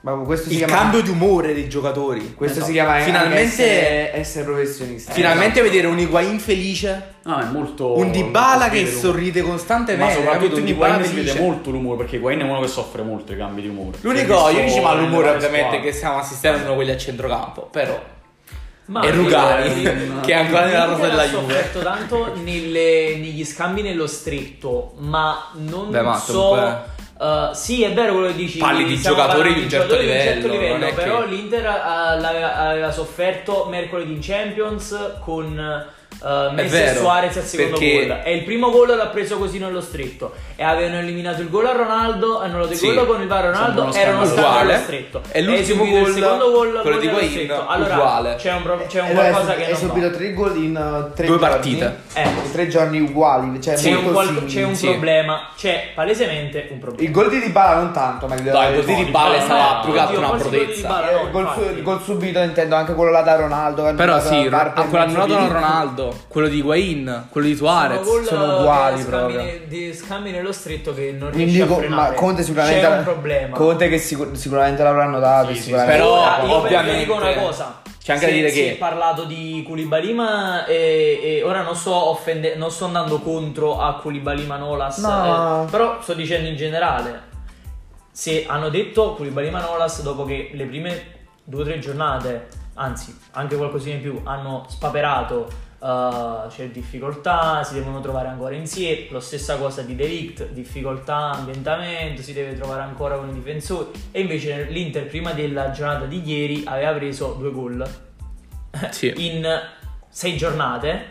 Ma questo si il chiama cambio di umore dei giocatori. Questo Esatto. si chiama Finalmente- essere, essere professionisti. Finalmente vedere un Higuain felice, No, è molto... un Dybala che sorride Ma costantemente, soprattutto capito? in Un Dybala Higuain si vede molto l'umore, perché Higuain è uno che soffre molto i cambi di umore. L'unico, Si è io dici, ma l'umore ovviamente che stiamo assistendo sono quelli a centrocampo, però Ma e Rugani, *laughs* che è ancora nella rosa della ha Juve. sofferto tanto nelle- negli scambi nello stretto, ma non Beh, ma so. Eh, sì, è vero quello che dici. Parli di stiamo giocatori di un certo di un certo livello, livello, però che- l'Inter l'aveva- aveva sofferto mercoledì in Champions con uh, Messi e vero, Suarez al secondo perché- gol. E il primo gol l'ha preso così nello stretto. E avevano eliminato il gol a Ronaldo, hanno dato il Sì. gol con il VAR Ronaldo, erano stati Uguale. allo stretto. E l'ultimo subito gol- il secondo gol, quello gol di nello stretto. Allora uguale. c'è un, pro- c'è un qualcosa è, che è non subito va. tre gol in uh, tre Due giorni. partite. Eh. Tre giorni uguali. Cioè C'è un, qual- c'è un sì. problema, c'è palesemente un problema. Il gol di Dybala non tanto, ma il No, di Dybala sarà più che altro una prodezza. Il, gol, il gol subito intendo anche quello là da Ronaldo. Però sì, mezzo annullato da di- Quello di Higuain, quello di Suarez, sono eh, uguali scambi, proprio. ne- di scambi nello stretto che non Quindi riesce frenare. ma Conte sicuramente c'è un problema. Conte che sicur- sicuramente l'avranno dato. Sì, sì. Però, io ovviamente, dico una cosa. c'è anche da Se- dire si che- è parlato di Koulibaly ma e, e ora non sto offende- non sto andando contro a Koulibaly Manolas, No. eh, però sto dicendo in generale. Se hanno detto Koulibaly Manolas dopo che le prime due o tre giornate, anzi anche qualcosina in più, hanno spaperato Uh, c'è difficoltà, si devono trovare ancora insieme. Lo stessa cosa di Delict, difficoltà, ambientamento, si deve trovare ancora con i difensori. E invece l'Inter prima della giornata di ieri aveva preso due gol *laughs* Sì. in sei giornate,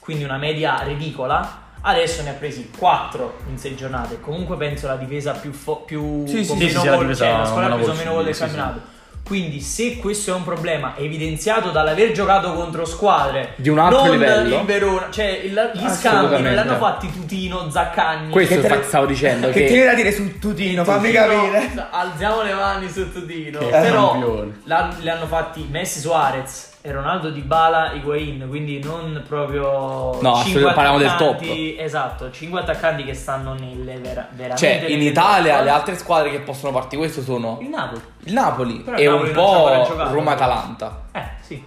quindi una media ridicola. Adesso ne ha presi 4 in 6 giornate. Comunque penso la difesa più, fo- più Sì, sì, sì, meno sì, la gol, difesa cioè la squadra ha preso meno gol del campionato. Quindi se questo è un problema evidenziato dall'aver giocato contro squadre Di un altro non livello. il Verona, cioè il- gli scambi non l'hanno fatti Tutino, Zaccagni. Questo Che te- stavo dicendo Che che, tieni da dire su Tutino, fammi capire. Alziamo le mani su Tutino. Che Però li hanno fatti Messi Suarez e Ronaldo Di Bala Higuain, quindi non proprio No, parliamo del attaccanti- Esatto, 5 attaccanti che stanno nelle vera- veramente cioè in Italia top. le altre squadre che possono farti questo sono il Napoli. il Napoli Però e un po'. Roma-Atalanta. Eh, sì.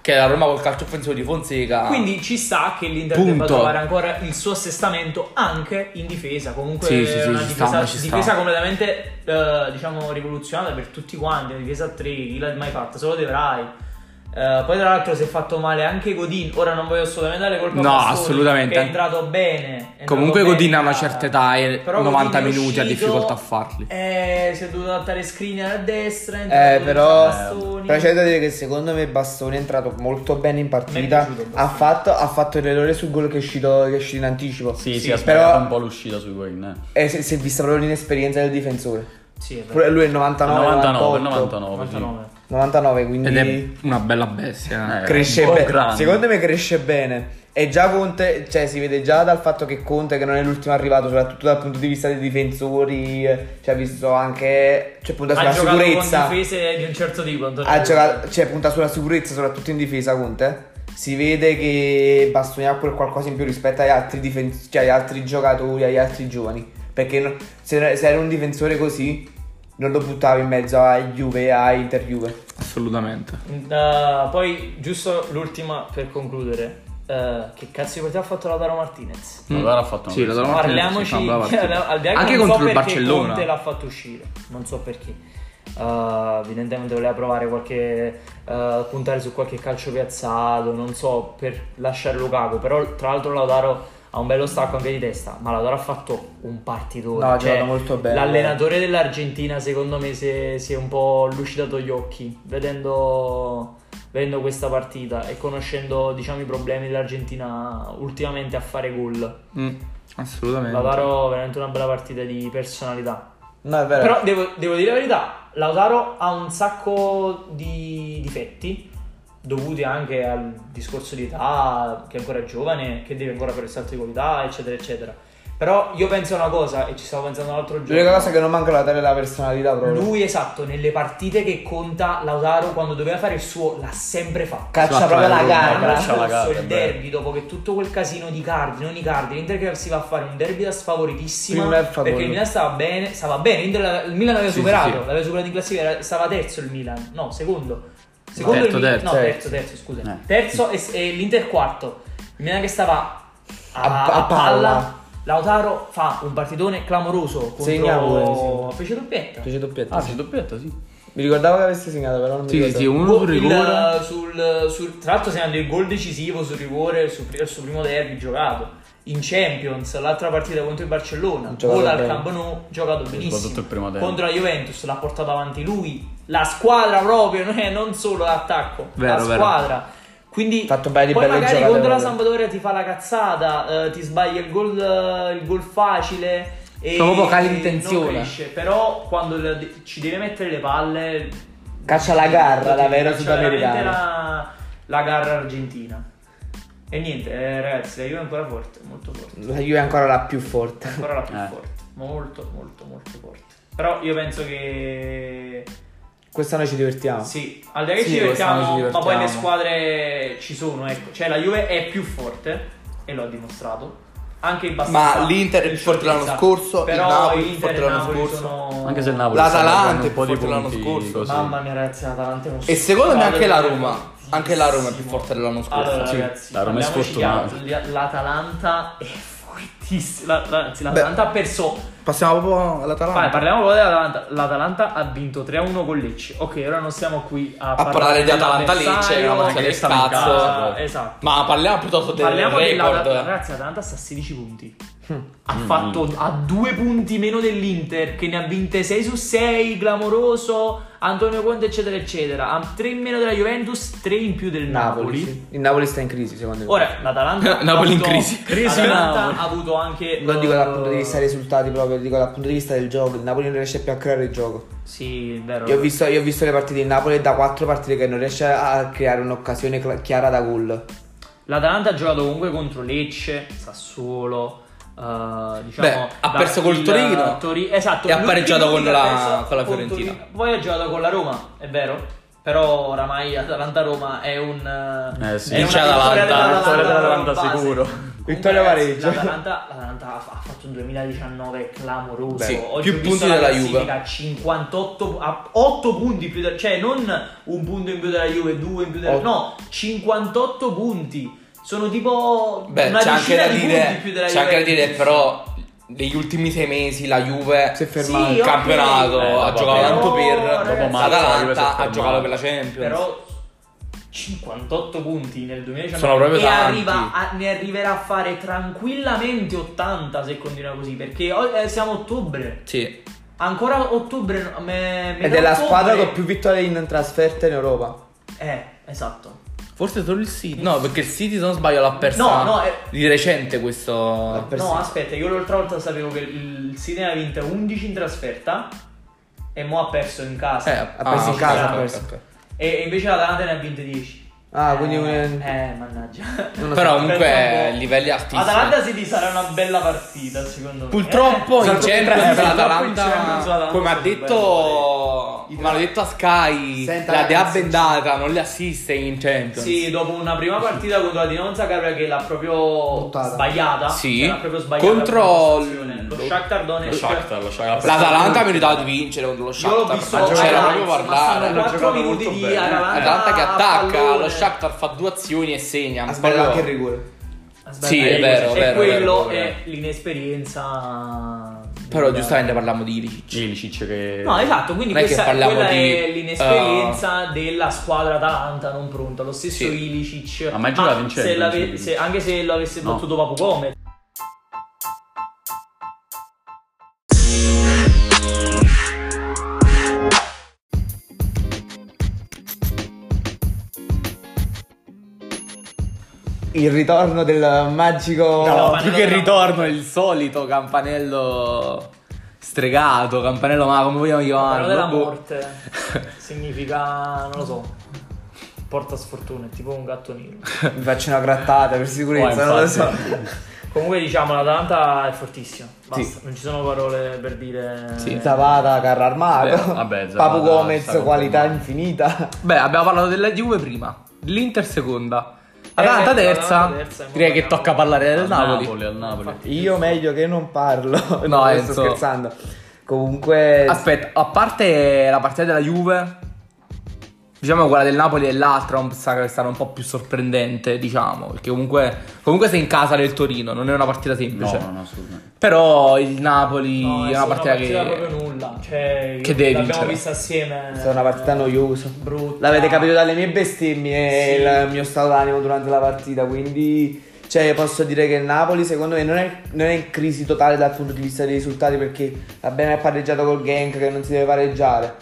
Che è la Roma col calcio offensivo di Fonseca. Quindi ci sta che l'Inter Punto. debba trovare ancora il suo assestamento anche in difesa. Comunque Sì, sì, sì, una difesa, sta, difesa completamente eh, diciamo rivoluzionata per tutti quanti. Una difesa a 3, chi l'ha mai fatta? Solo De Vrij. Eh, poi tra l'altro si è fatto male anche Godin. Ora non voglio assolutamente dare colpa a No, Bastoni, assolutamente. Che è entrato bene. è entrato Comunque bene, Godin ha una eh, certa età e però 90 Godin è minuti ha difficoltà a farli. eh, si è dovuto adattare Skriniar a destra. è Eh, però, però c'è da dire che secondo me Bastoni è entrato molto bene in partita. Ha fatto, ha fatto l'errore sul gol che è uscito, che è uscito in anticipo. Sì, Sì, sì, ha però- sbagliato un po' l'uscita su Higuain, eh. E si, si è vista proprio l'inesperienza del difensore. Sì, lui è il 99, 99, 98, 99, sì. 99. 99, quindi Ed è una bella bestia. Eh, cresce bene. Secondo me cresce bene. E già Conte, cioè si vede già dal fatto che Conte, che non è l'ultimo arrivato, soprattutto dal punto di vista dei difensori, cioè ha visto anche, cioè punta Ha sulla sicurezza. con difese di un certo tipo. Ha giocato, cioè punta sulla sicurezza, soprattutto in difesa Conte. si vede che Bastoni ha quel qualcosa in più rispetto agli altri, difens- cioè agli altri giocatori, agli altri giovani. Perché se era un difensore così, non lo buttavi in mezzo a Juve e a Inter Juve. Assolutamente. Uh, poi, giusto l'ultima per concludere. Uh, che cazzo di partita ha fatto Lautaro Martinez? Lautaro ha fatto Sì. Lautaro Martinez Parliamoci, *laughs* Anche contro so il perché Barcellona. Conte l'ha fatto uscire, non so perché. Uh, evidentemente voleva provare qualche uh, puntare su qualche calcio piazzato, non so, per lasciare Lukaku, però tra l'altro Lautaro ha un bello stacco anche di testa, ma Lautaro ha fatto un partitore. No, ha cioè, molto bene. L'allenatore dell'Argentina secondo me si è, si è un po' lucidato gli occhi vedendo, vedendo questa partita e conoscendo diciamo i problemi dell'Argentina ultimamente a fare gol. Mm, assolutamente. Lautaro veramente una bella partita di personalità. No, è vero. Però devo, devo dire la verità, Lautaro ha un sacco di difetti dovuti anche al discorso di età, che è ancora giovane, che deve ancora fare il salto di qualità, eccetera, eccetera. Però io penso una cosa, e ci stavo pensando l'altro giorno. L'unica cosa che non manca la tale è la personalità proprio. Lui, esatto, nelle partite che conta, Lautaro quando doveva fare il suo l'ha sempre fatto. Caccia Esatto, proprio la eh, gara. L'anno Caccia la gara, il è derby, dopo che tutto quel casino di cardi, non i cardi, l'Inter che si va a fare un derby da sfavoritissima perché il Milan stava bene, stava bene, la- il Milan l'aveva Sì, superato, sì, sì. l'aveva superato in classifica, era- stava terzo il Milan, no, secondo. Secondo terzo, il Milan, terzo. no, terzo, terzo, scusa. Eh. Terzo e, e l'Inter quarto. Il Milan che stava a, A- a a palla. palla. Lautaro fa un partitone clamoroso contro fece doppietta. Fece doppietta. Ah, sì. c'è doppietta, sì. Mi ricordavo che avesse segnato, però non mi Sì, ricordo. sì, uno sul rigore. sul- sul- tra l'altro segnando il gol decisivo sul rigore sul, sul primo derby giocato in Champions l'altra partita contro il Barcellona Giocato gol al. Camp Nou giocato benissimo soprattutto il primo tempo. contro la Juventus l'ha portato avanti lui la squadra proprio non, *laughs* è- non solo l'attacco Vero, la vero. squadra quindi Fatto un paio di poi magari giocate contro la. Sampdoria ti fa la cazzata eh, ti sbaglia il gol, eh, il gol facile e Sono proprio cali di tensione. però quando ci deve mettere le palle Caccia la garra, la vera Caccia sudamericana. La, la garra argentina. E niente, eh, ragazzi, la Juve è ancora forte, molto forte. La Juve è ancora la più forte. Ancora la più Eh. forte. Molto, molto, molto forte. Però io penso che. Quest'anno ci divertiamo. Sì, al di là che Sì, ci, divertiamo, ci ma poi le divertiamo. squadre ci sono, ecco. Cioè la Juve è più forte e lo ha dimostrato. Anche abbastanza. Ma l'Inter è più in forte l'anno scorso, il Però Napoli è più forte il l'anno scorso. sono- Anche se il Napoli L'Atalanta è di forte l'anno scorso. così. Mamma mia, ragazzi, l'Atalanta è uno E secondo me anche la Roma. Anche la Roma è più forte dell'anno scorso. Allora, Sì. ragazzi, la Roma è sfortunata. L'Atalanta è fortissima. La- la- anzi, l'Atalanta ha perso. Passiamo proprio all'Atalanta. Vai, parliamo proprio dell'Atalanta. L'Atalanta ha vinto 3-1 con Lecce. Ok, ora non stiamo qui a, a parlare di Atalanta Lecce, è una partita del che cazzo. Esatto. Ma parliamo piuttosto del Parliamo record. dell'Atalanta. Ragazzi, l'Atalanta sta a 16 punti. Ha fatto a due punti meno dell'Inter, che ne ha vinte 6 su 6, clamoroso. Antonio Conte, eccetera, eccetera. Ha 3 in meno della Juventus, 3 in più del Napoli. Napoli. sì. Il Napoli sta in crisi, secondo me. Ora, l'Atalanta. *laughs* Napoli ha in avuto- crisi. Crisi L'Atalanta Napoli. ha avuto anche. Non dico dal eh, punto di vista dei risultati proprio, dico dal punto di vista del gioco. Il Napoli non riesce più a creare il gioco. Sì, è vero. Io ho visto, io ho visto le partite del Napoli da quattro partite che non riesce a creare un'occasione chiara da gol. L'Atalanta ha giocato comunque contro Lecce, Sassuolo. Eh, diciamo, Beh, ha perso col il- Torino Tori- esatto, e ha pareggiato con la- con la Fiorentina. Torino. Poi ha giocato con la Roma, è vero. Però oramai Atalanta-Roma è un. Eh, sì. è vittoria Atalanta, sicuro. *laughs* Vittoria pareggio. L'Atalanta, l'Atalanta ha fatto un 2019 clamoroso. Sì, Oggi più punti la della classifica, 58 a 8 punti più cioè non un punto in più della Juve, due in più della Otto. no, 58 punti. Sono tipo Beh, una c'è anche da di dire, punti più della c'è anche da dire però negli ultimi sei mesi la Juve Si è Sì, fermato. il campionato Eh, ha giocato però, tanto per dopo l'Atalanta ha fermata. giocato per la Champions. Però 58 punti nel 2019 Sono proprio e arriva a- ne arriverà a fare tranquillamente 80 se continua così perché eh, siamo a ottobre. Sì. Ancora ottobre me- Ed è la ottobre- squadra con più vittorie in trasferta in Europa. eh esatto forse solo il City. No perché il City se non sbaglio l'ha persa No, no, è- di recente questo no aspetta io l'altra volta sapevo che il City ne ha vinte 11 in trasferta e mo ha perso in casa. Eh, Ha perso in casa, perso. e e invece l'Atalanta ne ha vinte 10 Ah, quindi un... Eh, mannaggia. non lo Però comunque livelli altissimi. Atalanta City sarà una bella partita, secondo me. Purtroppo Eh, in Champions eh, l'Atalanta, come ha detto, come hanno detto a Sky, Senta, la dea bendata non le assiste in Champions. Sì, dopo una prima partita contro la Dinamo Zagreb che l'ha proprio Buttata. sbagliata. Sì. Cioè, l'ha proprio sbagliata Contro prestazione. lo Shakhtar Lo Donetsk. Shakhtar, lo Shakhtar. L'Atalanta ha meritato di vincere contro lo Io l'ho Shakhtar. visto non c'era proprio parlare. Hanno 4 giocato minuti di. Atalanta, che attacca, lo Shakhtar fa due azioni e segna. Ha sbagliato anche il rigore. Aspetta, Sì, è vero, E vero, quello vero, vero. è l'inesperienza. Però giustamente parliamo di Ilicic. Ilicic che... No, esatto, quindi è questa, quella di, è l'inesperienza della squadra Atalanta non pronta. Lo stesso Sì. Ilicic. Ha mai giocato in se Champions se- Anche se lo avesse No. battuto Papu Gomez. Il ritorno del magico... No, più che il ritorno il solito campanello stregato, campanello ma come vogliamo chiamarlo? della Boh. morte *laughs* significa, non lo so, porta sfortuna, è tipo un gatto nero. Mi faccio una grattata per sicurezza, non lo so. *laughs* Comunque diciamo l'Atalanta è fortissimo, basta, Sì. non ci sono parole per dire... Sì. Zapata, carro armato. Beh, vabbè, Zapata Papu Gomez, qualità infinita. Beh, abbiamo parlato della Juve prima, l'Inter seconda. Atalanta Eh, terza, Atalanta terza, direi che tocca parlare del Napoli. Napoli, al Napoli. Io meglio che non parlo. *laughs* No, No, sto scherzando. Comunque... Aspetta, a parte la partita della Juve, diciamo quella del Napoli e l'altra non sa che è stata un po' più sorprendente, diciamo, perché comunque, comunque sei in casa del Torino, non è una partita semplice. No, no, no, assolutamente. Però il Napoli No, è una partita, che... proprio nulla, cioè, che deve l'abbiamo vincere. vista assieme. È una partita noiosa. brutta. L'avete capito dalle mie bestemmie Sì. il mio stato d'animo durante la partita, quindi cioè, posso dire che il Napoli secondo me non è, non è in crisi totale dal punto di vista dei risultati perché va bene ha pareggiato col Genk che non si deve pareggiare,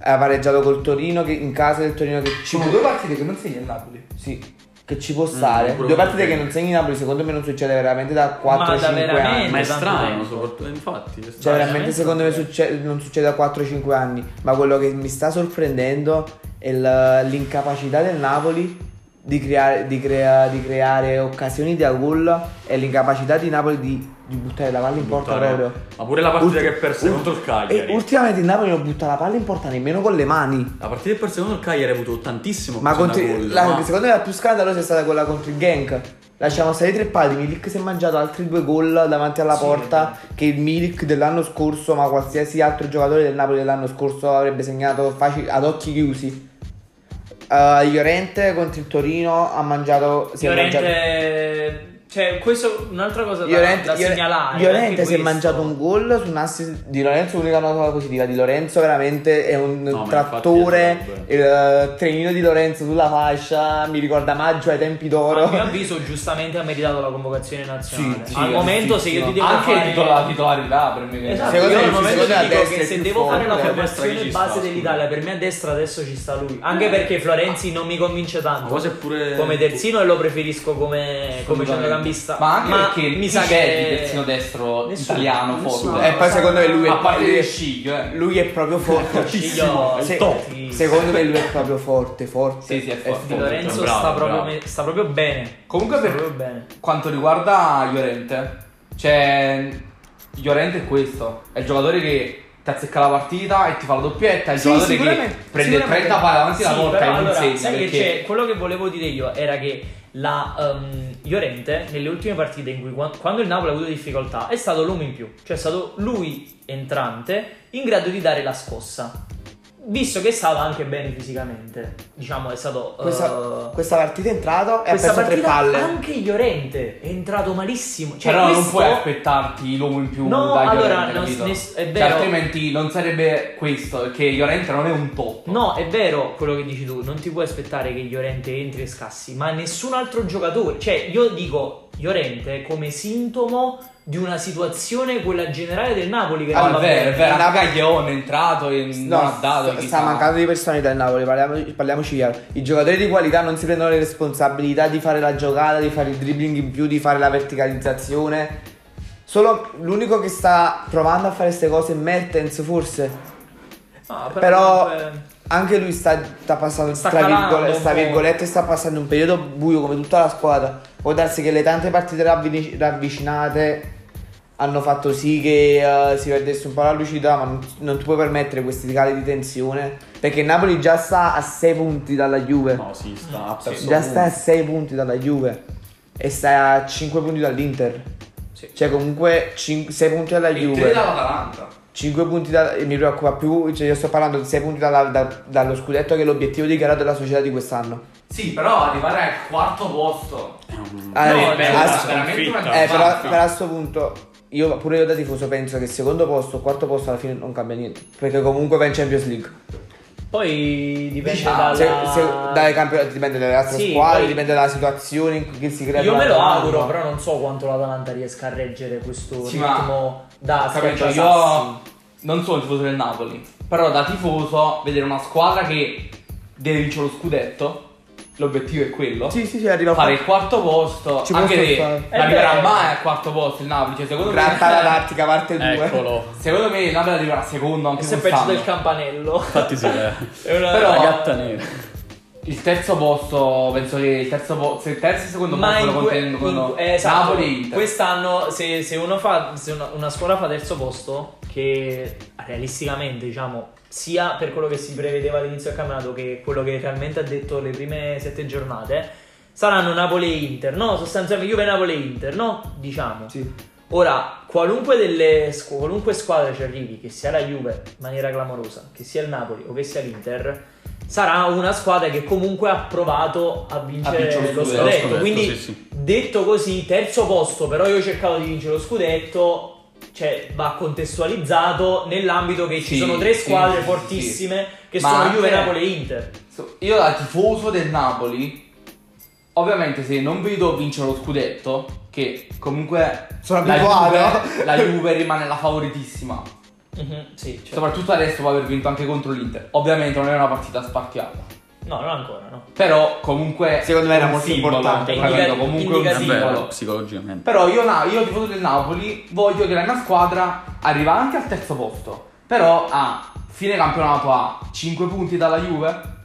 ha pareggiato col Torino che in casa del Torino che ci può, partite che non segna il Napoli. sì, che ci può stare. pure Due partite che non segni Napoli secondo me non succede veramente da Ma da 4-5 veramente? anni. Ma è strano, soprattutto, infatti. è Cioè, strano. veramente veramente secondo me tanto succe- non succede da 4-5 anni. Ma quello che mi sta sorprendendo è l- l'incapacità del Napoli di creare, di, crea- di creare occasioni da gol e l'incapacità di Napoli di, di buttare la palla in porta Buttare- proprio. Ma pure la partita Ulti- che perse contro il E Cagliari. ultimamente il Napoli non butta la palla in porta nemmeno con le mani. La partita che perse contro il Cagliari ha avuto tantissimo Ma contro- la- ma- secondo me la più scandalosa è stata quella contro il Genk. Lasciamo stare i tre pali. Milik si è mangiato altri due gol davanti alla Sì, porta. Che il Milik dell'anno scorso, ma qualsiasi altro giocatore del Napoli dell'anno scorso avrebbe segnato facile, ad occhi chiusi. Uh, Llorente contro il Torino ha mangiato. Si è mangiato- cioè, questo un'altra cosa da, Llorente, da segnalare. Llorente si è mangiato un gol su un assist di Lorenzo, l'unica nota positiva di Lorenzo veramente è un No, trattore, infatti il eh, trenino di Lorenzo sulla fascia, mi ricorda Maggio ai tempi d'oro. A mio avviso, giustamente ha meritato la convocazione nazionale. Sì, Al sì, momento, se io ti devo Anche fare... titola- titolarità per me. Esatto, Secondo io me- al momento ti dico che è se devo fare la forte. A destra formazione base dell'Italia, per me a destra adesso ci sta lui. Anche perché Florenzi non mi convince tanto. è pure... Come terzino e lo preferisco come, come centrocampista. Ma anche perché mi sa che di terzino destro Nessuno, italiano nessuno. forte. E poi secondo me lui è a parte lui è- il eh. Lui è proprio forte. *laughs* Figlio, Se- top. secondo me lui è proprio forte, forte. Sì, sì, è forte. Di Lorenzo Bravo, sta, proprio, me- sta proprio bene. Comunque sta per proprio bene. quanto riguarda Llorente, cioè Llorente è questo, è il giocatore che ti azzecca la partita e ti fa la doppietta, è il Sì, giocatore che prende sicuramente. 30 palle davanti alla Sì, porta però e non allora, segna sai che perché c'è? Quello che volevo dire io era che la ehm, Llorente nelle ultime partite in cui qua- quando il Napoli ha avuto difficoltà è stato l'uomo in più, cioè è stato lui entrante in grado di dare la scossa. Visto che stava anche bene fisicamente, diciamo è stato Questa, eh, questa partita è entrato e ha questa perso tre partita palle. anche Llorente è entrato malissimo. Cioè, Però non questo- puoi aspettarti l'uomo in più No, da allora, Llorente, non- capito? ness- è Cioè, vero. altrimenti non sarebbe questo, perché Llorente non è un top. No, è vero quello che dici tu, non ti puoi aspettare che Llorente entri e scassi, ma nessun altro giocatore, cioè io dico Llorente come sintomo di una situazione quella generale del Napoli che Ah, non è va vero, vero, Il anche Caglione è entrato e non No, ha dato. sta, sta mancando di personalità il Napoli, parliamo- parliamoci chiaro. I giocatori di qualità non si prendono le responsabilità di fare la giocata, di fare il dribbling in più, di fare la verticalizzazione. Solo l'unico che sta provando a fare queste cose è Mertens, forse. Ah, Però- comunque- anche lui sta, sta passando Sta tra calando virgole- un sta virgolette sta passando un periodo buio come tutta la squadra. Può darsi che le tante partite ravvicinate hanno fatto sì che eh, si perdesse un po' la lucidità, ma non, non ti puoi permettere questi cali di tensione. Perché il Napoli già sta a 6 punti dalla Juve. No, sì, sta a perso già sta a punti. 6 punti dalla Juve. E sta a 5 punti dall'Inter. Sì. Cioè, comunque 6 punti dalla E Juve. dall'Atalanta. 5 punti da, mi preoccupa più, cioè io sto parlando di 6 punti dalla- da- dallo scudetto che è l'obiettivo dichiarato della società di quest'anno. Sì, però arrivare al quarto posto. Ah, No, eh, beh, a- è veramente una eh, però, però a sto punto, io pure io da tifoso penso che secondo posto o quarto posto alla fine non cambia niente. Perché comunque va in Champions League. Poi dipende Diciamo, dalla... Se, se, dalle campionati dipende dalle altre Sì, squadre, poi- dipende dalla situazione in cui che si crea. Io me lo auguro, però non so quanto l'Atalanta riesca a reggere questo Sì, ritmo da Capito? Io non sono tifoso del Napoli. Però da tifoso vedere una squadra che deve vincere lo scudetto. L'obiettivo è quello. Sì, sì, sì, arriva Fare il quarto posto. Ci anche se non Eh arriverà beh. mai al quarto posto il Napoli. Cioè, secondo Gratta la me. tattica, parte 2. Eccolo. Secondo me il Napoli arriverà secondo anche Questo è peggio del campanello. Infatti sì, è *laughs* È una- Però- la gatta nera. Il terzo posto, penso che il terzo posto. Se il terzo e secondo Ma posto lo contendono in- eh, esatto, Napoli Inter. quest'anno se, se uno fa se una, una squadra fa terzo posto che realisticamente diciamo sia per quello che si prevedeva all'inizio del campionato che quello che realmente ha detto le prime sette giornate saranno Napoli e Inter no? sostanzialmente Juve Napoli e Inter no? diciamo Sì. Ora, qualunque, delle, qualunque squadra ci arrivi, che sia la Juve in maniera clamorosa, che sia il Napoli o che sia l'Inter, sarà una squadra che comunque ha provato a vincere lo lo scudetto, Quindi, sì, sì. detto così, terzo posto, però io ho cercato di vincere lo scudetto, cioè va contestualizzato nell'ambito che ci Sì, sono tre sì, squadre sì, fortissime che Ma sono Juve, Napoli e Inter. Io da tifoso del Napoli, ovviamente se non vedo vincere lo scudetto, che comunque Sono la abituato. Juve, la Juve rimane la favoritissima. Mhm, sì, certo. Soprattutto adesso dopo aver vinto anche contro l'Inter. Ovviamente non è una partita spartiata. No, non ancora, no. Però comunque Secondo me era molto simbolo, importante. capito? Indica- comunque è un indicativo. Simbolo. psicologicamente. Però io, na- io tifoso del Napoli voglio che la mia squadra arriva anche al terzo posto. Però a fine campionato a 5 punti dalla Juve.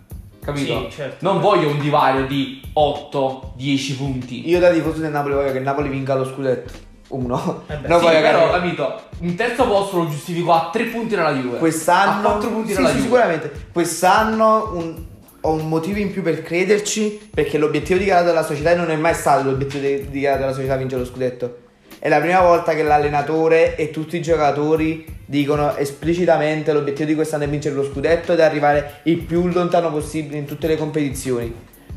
Capito? Sì, certo. Non voglio un divario di 8-10 punti. Io da tifoso del Napoli voglio che il Napoli vinca lo scudetto. Uno. Eh beh, no, sì, voglio che però, arrivi- capito? Un terzo posto lo giustifico a 3 punti dalla Juve. quest'anno a 4 punti sì, dalla sì, Juve. sicuramente quest'anno un- ho un motivo in più per crederci perché l'obiettivo dichiarato dalla società non è mai stato l'obiettivo di- dichiarato dalla società vincere lo scudetto è la prima volta che l'allenatore e tutti i giocatori dicono esplicitamente l'obiettivo di quest'anno è vincere lo scudetto ed arrivare il più lontano possibile in tutte le competizioni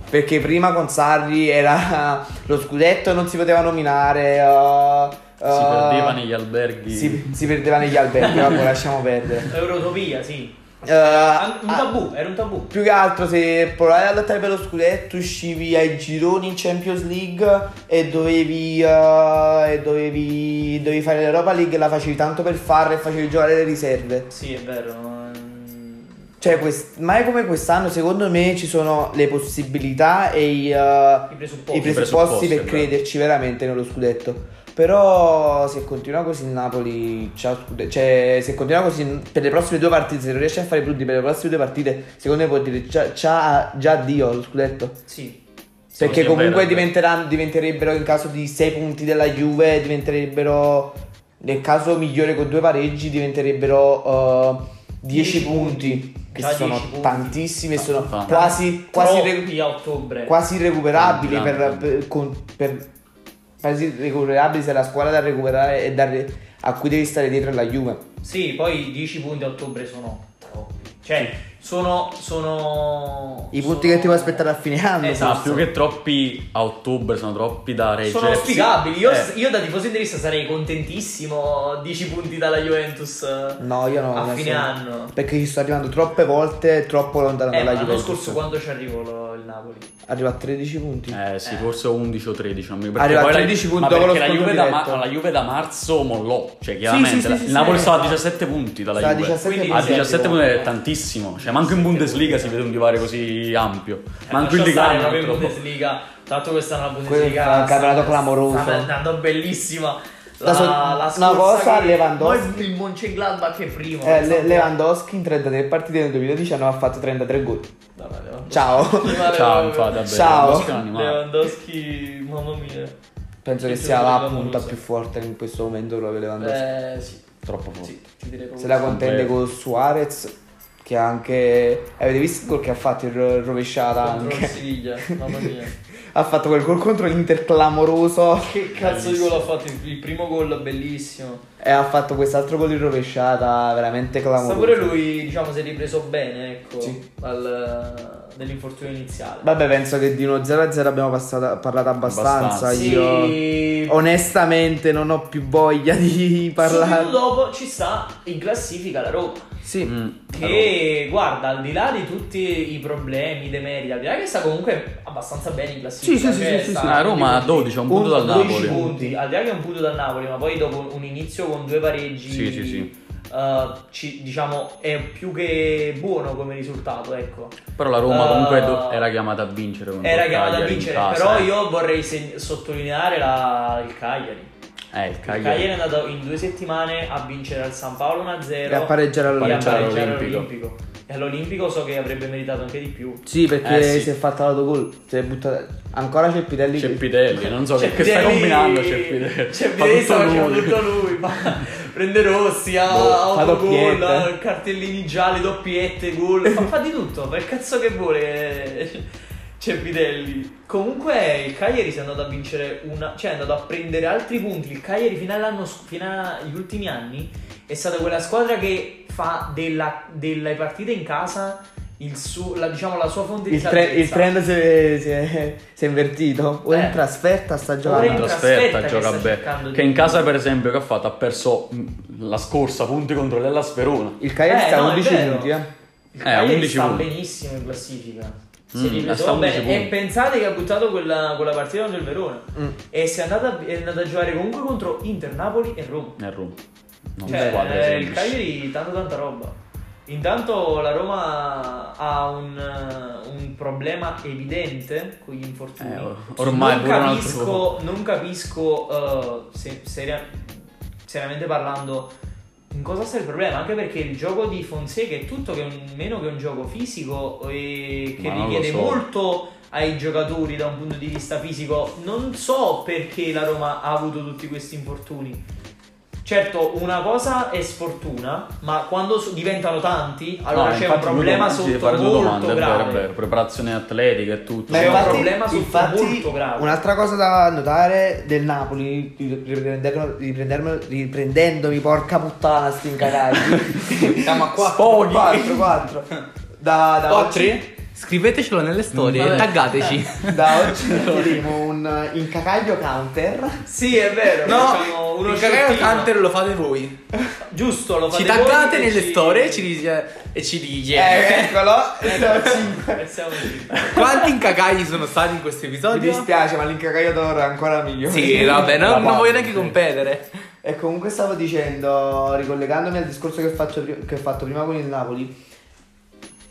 perché prima con Sarri era *laughs* lo scudetto non si poteva nominare uh, Si uh, perdeva negli alberghi. si, si perdeva negli alberghi vabbè *laughs* lasciamo perdere Eurotopia, sì. Uh, Un ah, tabù, era un tabù. più che altro se provavi a lottare per lo scudetto uscivi ai gironi in Champions League e dovevi, eh, e dovevi, dovevi fare l'Europa League e la facevi tanto per farla e facevi giocare le riserve. Sì, è vero. Cioè, quest- mai come quest'anno secondo me ci sono le possibilità e i, eh, I presupposti. i presupposti presupposti, per vero. crederci veramente nello scudetto. Però se continua così il Napoli cioè se continua così per le prossime due partite, se non riesce a fare punti per le prossime due partite, secondo me può dire c'ha, c'ha già addio lo scudetto. Sì. Perché sì, comunque diventerebbero in caso di 6 punti della Juve, diventerebbero nel caso migliore con due pareggi diventerebbero 10 10 punti, che Già sono 10 punti. tantissimi e sono quasi, quasi, Troppi re- a ottobre. quasi recuperabili per, per- con- per- quasi recuperabili se la squadra da recuperare e da re- a cui devi stare dietro la Juve. Sì, poi 10 punti a ottobre sono troppi. Cioè, sono. sono I punti sono- che ti puoi aspettare a fine anno. Esatto. No, più che troppi a ottobre sono troppi da reggere. Sono spiegabili. Io, Eh, io da tifoso interista sarei contentissimo. 10 punti dalla Juventus No, io no. a fine senso- anno. Perché ci sto arrivando troppe volte, troppo lontano Eh, ma dalla l'anno Juventus. scorso quando ci arrivò lo- il Napoli? Arriva a 13 punti. Eh sì, Eh. forse 11 o 13, non mi. Arriva a Perché poi 13 la, punti ma dopo lo perché la Juve, da, ma- la Juve da marzo mollò, cioè chiaramente. sì, la- sì, il sì, Napoli sì, stava a sì. 17 punti dalla Juve. 17 Quindi A punti. 17 punti è tantissimo, cioè manco in Bundesliga si vede un divario così ampio. Manco in Eh, Liga uno, proprio in troppo. Bundesliga. Campionato clamoroso. Sta andando bellissima. La, so- la una cosa, che- Lewandowski- poi il Mönchengladbach è primo. Eh, Le-. Lewandowski in 33 partite nel 2019 ha fatto 33 gol. Vabbè. Ciao. Ciao, infatti. Ciao. Lewandowski mamma mia. Penso che sia la punta più forte in questo momento proprio Lewandowski. Eh, sì, Troppo forte. sì, ti direi proprio Se la contende con Suarez, che anche. Avete visto il gol che ha fatto il ro- rovesciata contro anche? Siviglia, mamma mia. *laughs* ha fatto quel gol contro l'Inter clamoroso. Che cazzo di gol ha fatto? Il il primo gol bellissimo. E ha fatto quest'altro gol in rovesciata veramente Sta clamoroso. pure lui, diciamo, si è ripreso bene, ecco, Sì. dal- dall'infortunio iniziale. Vabbè, penso che di uno 0-0 abbiamo passato- parlato abbastanza. Abbastanza. Io Sì. onestamente non ho più voglia di parlare. Subito dopo ci sta in classifica la Roma. Sì. Mm, Che guarda, al di là di tutti i problemi, i demeriti, al di là che sta comunque abbastanza bene in Sì, classifica. sì, sì, sì, sì, sta sì. Ah, Roma a punti- 12, a un punto dal 12 Napoli. punti, al di là che è un punto dal Napoli, ma poi dopo un inizio con due pareggi, Sì, sì, sì. eh, ci- diciamo è più che buono come risultato, ecco. Però la Roma Uh, comunque do- era chiamata a vincere. Era chiamata a Cagliari in vincere, casa, però eh. io vorrei seg- sottolineare la- il Cagliari. Eh, il Il Cagliari. Cagliari è andato in due settimane a vincere al San Paolo 1-0 E a pareggiare e a all'Olimpico. E all'Olimpico so che avrebbe meritato anche di più. Sì, perché Eh, sì. si è fatto l'autogol. Si è buttato. Ancora c'è Pitelli. C'è Pitelli, non so che, che sta Ceppidelli- combinando Ceppidelli. Ceppidelli sta Fa tutto facendo lui. tutto lui. ma prende rossi, ha Boh, autogol, cartellini gialli, doppiette, gol. Fa, fa di tutto, fa il cazzo che vuole. Ceppidelli. Comunque il Cagliari si è andato a vincere una. cioè è andato a prendere altri punti. Il Cagliari fino fino agli ultimi anni è stata quella squadra che fa della, delle partite in casa il suo, la, diciamo, la sua fonte di Il, tre- il trend si è, si è- si è invertito. Ora Eh. in trasferta sta giocando. in In trasferta trasferta che gioca bene. Che in casa, per esempio, che ha fatto? Ha perso la scorsa punti contro l'Ellas Verona. Il Cagliari Eh, sta a no, è 11 vero. punti, eh. Il Eh, Cagliari 11 sta punti. benissimo in classifica. Si Mm, è ripreso sta a 11 bene. E pensate che ha buttato quella, quella partita contro il Verona. Mm. E si è andata, è andata a giocare comunque contro Inter, Napoli e Roma. È Roma. Non Cioè, squadre eh, il. Cagliari tanta tanta roba. Intanto la Roma ha un, eh, un problema evidente con gli infortuni. Eh, or- ormai non altro capisco, non capisco eh, se- seria- seriamente parlando in cosa sta il problema. Anche perché il gioco di Fonseca è tutto che un- meno che un gioco fisico e che richiede so. molto ai giocatori da un punto di vista fisico. Non so perché la Roma ha avuto tutti questi infortuni. Certo, una cosa è sfortuna, ma quando diventano tanti, allora No, c'è un problema sotto fare due molto domande, è vero, grave. è vero. Preparazione atletica e tutto. Ma C'è un infatti- problema sotto infatti, molto grave. Un'altra cosa da notare del Napoli, riprendendomi, porca puttana, sti incagagli. Siamo a qua. Spoghi. 4, 4. Da, da oggi, Quattro? Scrivetecelo nelle storie Vabbè. e taggateci. da oggi metteremo un incacaglio counter. Sì, è vero. facciamo uno il cagaio sciottino. canter lo fate voi. Giusto, lo fate Ci taggate voi e nelle ci- storie e ci dice. E ci dice. Eh, eccolo. E siamo cinque. E siamo lì. Quanti incagagli sono stati in questo Mi episodio? dispiace, ma l'incagaglio d'oro è ancora migliore. Sì, vabbè, non, non voglio neanche competere. E comunque stavo dicendo, ricollegandomi al discorso che ho fatto, pri- che ho fatto prima con il Napoli,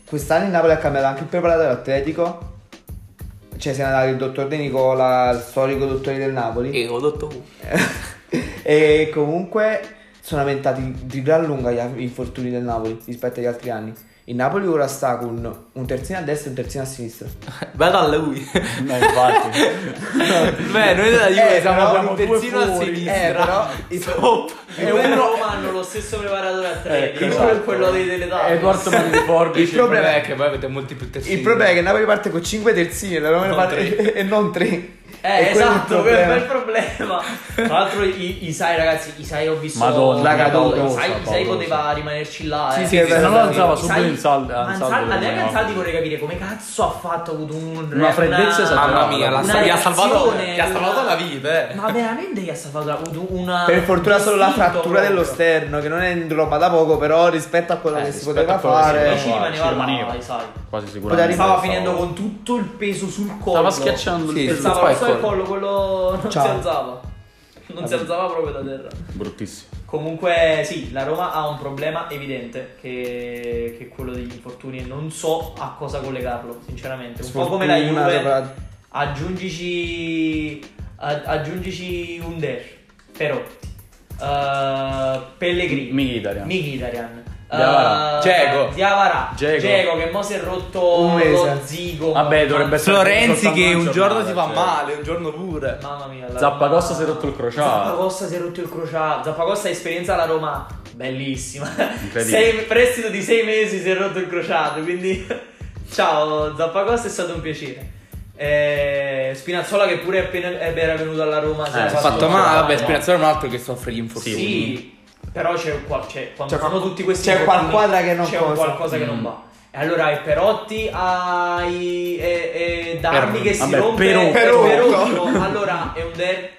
quest'anno il Napoli ha cambiato anche il preparatore atletico. Cioè, si è andato il dottor De Nicola, il storico dottore del Napoli. E ho detto. *laughs* e comunque sono aumentati di gran lunga gli infortuni del Napoli rispetto agli altri anni. Il Napoli ora sta con un terzino a destra e un terzino a sinistra. *laughs* Vado a lui. No, infatti. *laughs* Beh, noi della Juve Eh, siamo un terzino a sinistra. Eh, però Stop. E uno Roma hanno lo stesso preparatore atletico, Ecco, quello- esatto. quello dei teletati. Edward *laughs* Mani Forbici. Il problema è che voi avete molti più terzini. Il problema è che Napoli parte con 5 terzini e la Roma parte- e non 3. Eh, esatto, quello è il bel problema. Tra l'altro, i- Isai, ragazzi, Isai ho visto. Madonna, La caduta. Isai, Isai paurosa. poteva rimanerci là. Sì, eh. sì, è vero. Se alzava Isai- subito in. Ma in Ansaldi- no. Vorrei capire come cazzo ha fatto. Avuto un, Una freddezza esagerata. Mamma mia, la- gli ha salvato, gli ha salvato la vita, eh. Ma veramente gli ha salvato la- una. Per fortuna solo la frattura proprio. dello sterno, che non è roba da poco, però rispetto a quello Eh, che si poteva fare. Ci rimaneva ci rimaneva. là, Isai. Quasi sicuramente. Stava finendo con tutto il peso sul collo. Stava schiacciando Sì, il sì, peso. Il collo. quello non Ciao. si alzava. Non si alzava proprio da terra. Bruttissimo. Comunque sì, la Roma ha un problema evidente che, che è quello degli infortuni e non so a cosa collegarlo, sinceramente. Un po' come la Sfortuna, Juve, aggiungici, a- aggiungici un der, però eh, Pellegrini, Mkhitaryan. Mkhitaryan, Diawara. eh, Dzeko. Diawara, Dzeko. Dzeko che mo si è rotto Un mese. lo zigo. Vabbè, dovrebbe essere Florenzi soltanto che un giorno si fa cioè. male, un giorno pure. Mamma mia. la Zappacosta Roma- si è rotto il crociato. Zappacosta si è rotto il crociato. Zappacosta esperienza alla Roma bellissima. Incredibile. *laughs* Sei, prestito di sei mesi si è rotto il crociato, quindi *laughs* ciao Zappacosta è stato un piacere. Eh, Spinazzola che pure appena era venuto alla Roma si Eh, era si Ha fatto male. male, vabbè, Spinazzola è un altro che soffre di infortuni. Sì, però c'è, qua- c'è- quando C'è sono qual- tutti questi c'è infortuni, qualquadra che non c'è un cosa. qualcosa che non va. E allora hai Perotti, hai e, e Darmi Per- che si vabbè, rompe Perotto. Perotto. allora è un Der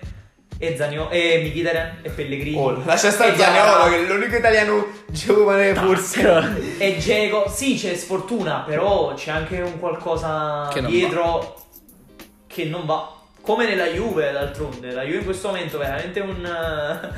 e Zanio e Mkhitaryan e Pellegrini. Oh, lascia stare E Diawara. Zaniolo che è l'unico italiano giovane forse. *laughs* E Diego, sì, c'è sfortuna, però c'è anche un qualcosa Che non dietro che non va. Come nella Juve, d'altronde. La Juve in questo momento è veramente un.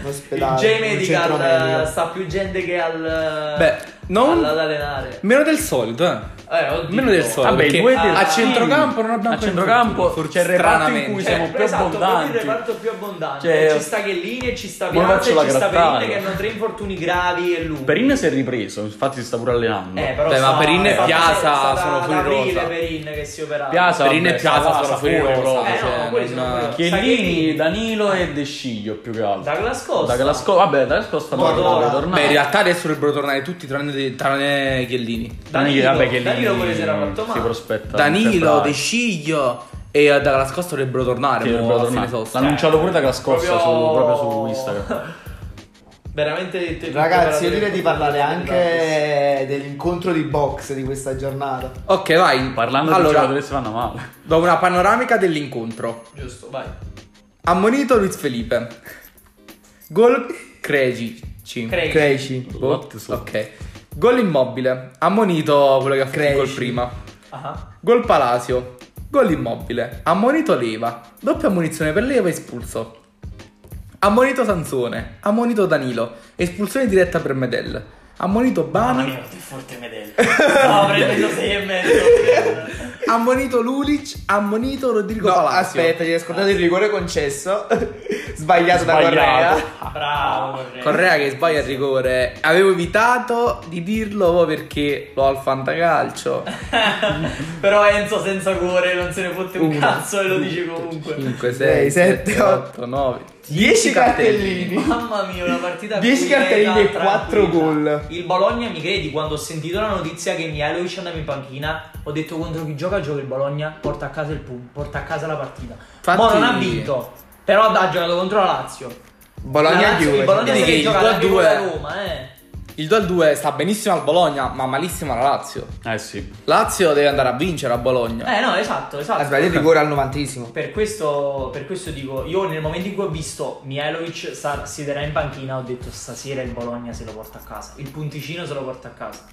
uh, ospedale, il J un Medical uh, sta più gente che al. Beh, non- ad allenare. Meno del solito, eh. Eh. Meno del solito. Vabbè, perché a terzini- centrocampo non abbiamo a centrocampo c'è il reparto in cui siamo più esatto, proprio abbondanti. il reparto più abbondante. Cioè, ci sta Chiellini e ci sta Piazza e ci sta. Perin che hanno tre infortuni gravi e lui. Perin si è ripreso, infatti si sta pure allenando. Eh, però Beh, ma sta- Perin e sta- Piazza sono fuori rosa. Perin che si operava. Piazza, Perin e Piazza sono fuori rosa. Eh, cioè. Chiellini, Chiellini. Danilo e De Sciglio più che altro. Douglas Costa. Douglas Costa, vabbè, Douglas Costa dovrebbe tornare. Beh, in realtà adesso dovrebbero tornare tutti tranne, tranne Chiellini. Danilo, vabbè, che Danilo pure si era fatto si male. prospetta. Danilo. De Sciglio e eh, Douglas Costa dovrebbero tornare. Sì, dovrebbero tornare. sosta. L'ha annunciato pure Douglas Costa su, Proprio- proprio su Instagram. *laughs* Veramente Ragazzi, io direi di parlare anche dell'incontro di box di questa giornata. Ok, vai. Parlando di allora, giocatori che si fanno male. do una panoramica dell'incontro. Giusto, vai. Ammonito Luis Felipe. Gol. Creci. What so- Ok. Gol immobile. Ammonito quello che ha fatto il gol prima. Ah. Gol Palacio. Gol immobile. Ammonito Leva. Doppia ammonizione per Leva espulso. Ammonito Sansone. Ammonito Danilo. Espulsione diretta per Medel. Ammonito Mamma Bani. mia, quanto è forte Medel. Stavo prendendo 6 e mezzo. Ammonito Lulic. Ammonito Rodrigo No, Palacio. aspetta, hai scordato il rigore concesso. *laughs* Sbagliato, da Sbagliato. Correa. Bravo, Correa. Correa che sbaglia il rigore. Avevo evitato di dirlo perché l'ho al fantacalcio. *laughs* Però Enzo senza cuore non se ne fotte un Uno, cazzo e lo dice comunque. 5, Sei, 6, sette, 7, 8, 9. 10 cartellini. Mamma mia, una partita 10 quieta, cartellini e tranquilla. 4 gol. Il Bologna, mi credi, quando ho sentito la notizia che Mihailovic andava in panchina, ho detto contro chi gioca gioca il Bologna, porta a casa il punto, porta a casa la partita. Infatti- Ma non ha vinto, però ha giocato contro la Lazio. La Bologna Lazio, Juve. il Bologna si con 2-2 la Roma, eh. Il 2 al 2 sta benissimo al Bologna, ma malissimo alla Lazio. Eh sì. Lazio deve andare a vincere a Bologna. Eh no, esatto, Ha esatto. sbagliato il rigore al novantesimo. Per questo, per questo dico, io nel momento in cui ho visto Mihailovic sta- siederà in panchina, ho detto stasera il Bologna se lo porta a casa. Il punticino se lo porta a casa.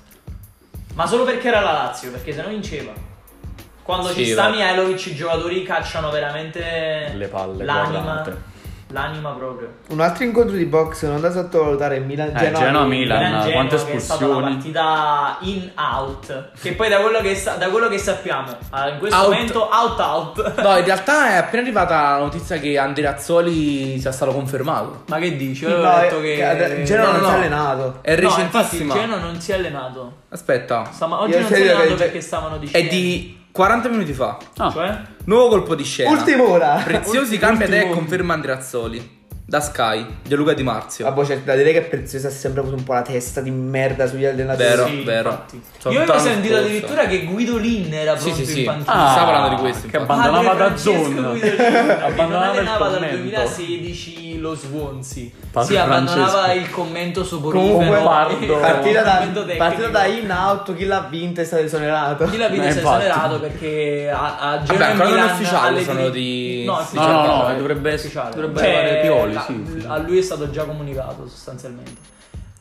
Ma solo perché era la Lazio, perché se no vinceva. Quando Sì, ci sta va. Mihailovic i giocatori cacciano veramente Le palle l'anima, quadrate. L'anima proprio. Un altro incontro di box non da sottovalutare è Milan Eh, Genoa. Milan Genoa, quante che è stata una espulsioni. partita in out. Che poi da quello che, sa- da quello che sappiamo, ah, in questo Out. momento out out. No, in realtà è appena arrivata la notizia che Andreazzoli sia stato confermato. Ma che dici? No, Io avevo detto è- che che- Genoa no, non no. si è allenato. È No, infatti il recentissima. Genoa non si è allenato. Aspetta, Stama- oggi Io non si è allenato perché stavano è dicendo. di 40 minuti fa. Ah, Cioè? Nuovo colpo di scena. Ultima ora. Preziosi Ultimo- cambia idea e conferma Andreazzoli. Da Sky, Gianluca Di Marzio. Vabbè, c'è da dire che Prezioso ha sempre avuto un po' la testa di merda sugli allenatori. Vero, Sì, vero. Sono Io avevo sentito addirittura che Guidolin era Sì, pronto sì, sì. in panchina. Ah, stava parlando di questo, Che infatti. abbandonava Ah, da non abbandonava il allenava dal commento. 2016 lo Swansea. Padre sì, abbandonava Francesco. il commento soporifero. Comunque, Pardo. partita da, partita da in out, chi l'ha vinta è stato esonerato. Chi l'ha vinto Eh, si è infatti. esonerato perché a, a Genoa Vabbè, ancora non è ufficiale, sono di- No, No, no, dovrebbe essere- Ufficiale. dovrebbe Cioè, arrivare Pioli, la- sì. A lui è stato già comunicato sostanzialmente.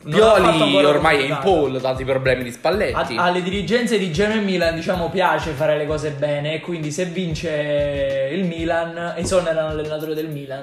Pioli ormai è in comunicato. pole dati i problemi di A- Spalletti. alle dirigenze di Genoa e Milan diciamo piace fare le cose bene e quindi se vince il Milan esonerano l'allenatore del Milan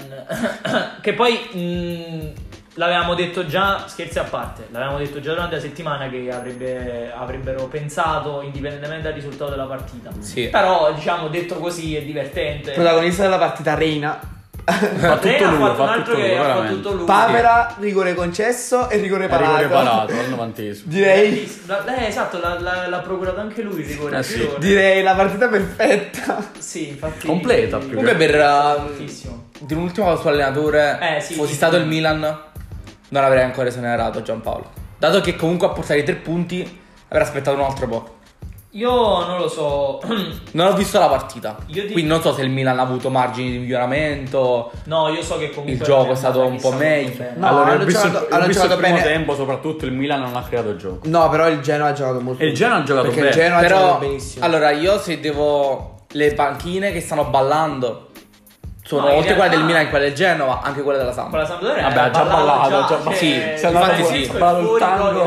*coughs* che poi mh, l'avevamo detto già scherzi a parte l'avevamo detto già durante la settimana che avrebbe- avrebbero pensato indipendentemente dal risultato della partita Sì. però diciamo detto così è divertente Protagonista della partita Reina. Fa tutto ha lui, fatto un fa altro tutto lui, che ha fatto veramente. tutto lui. Papera, rigore concesso e rigore parato. rigore parato al novantesimo. Direi. Eh, esatto, l'ha, l'ha- l'ha procurato anche lui il rigore. Eh sì. direi la partita perfetta. Sì, infatti. Completa, più Comunque per uh, Tantissimo. dire un'ultima cosa sull'allenatore, Eh, sì, fossi sì, stato sì. il Milan, non avrei ancora esonerato Giampaolo. Dato che comunque a portare i tre punti avrei aspettato un altro po'. Io non lo so. *clears throat* Non ho visto la partita, Io ti- quindi non so se il Milan ha avuto margini di miglioramento. No, io so che comunque. Il gioco è stato un po' meglio. No, allora, ho visto, giocato- ho visto il primo bene. tempo, soprattutto il Milan non ha creato gioco. No, però il Genoa ha giocato molto E il Genoa ha giocato Perché bene. il Genoa ha Però, giocato benissimo. allora io se devo... Le panchine che stanno ballando sono No, oltre quelle realtà- del Milan e quelle del Genova, anche quelle della Con Sampa. la Sampdoria Vabbè, ha già ballato, già- cioè, sì, cioè, sì, sì, è ha ballato il fuori di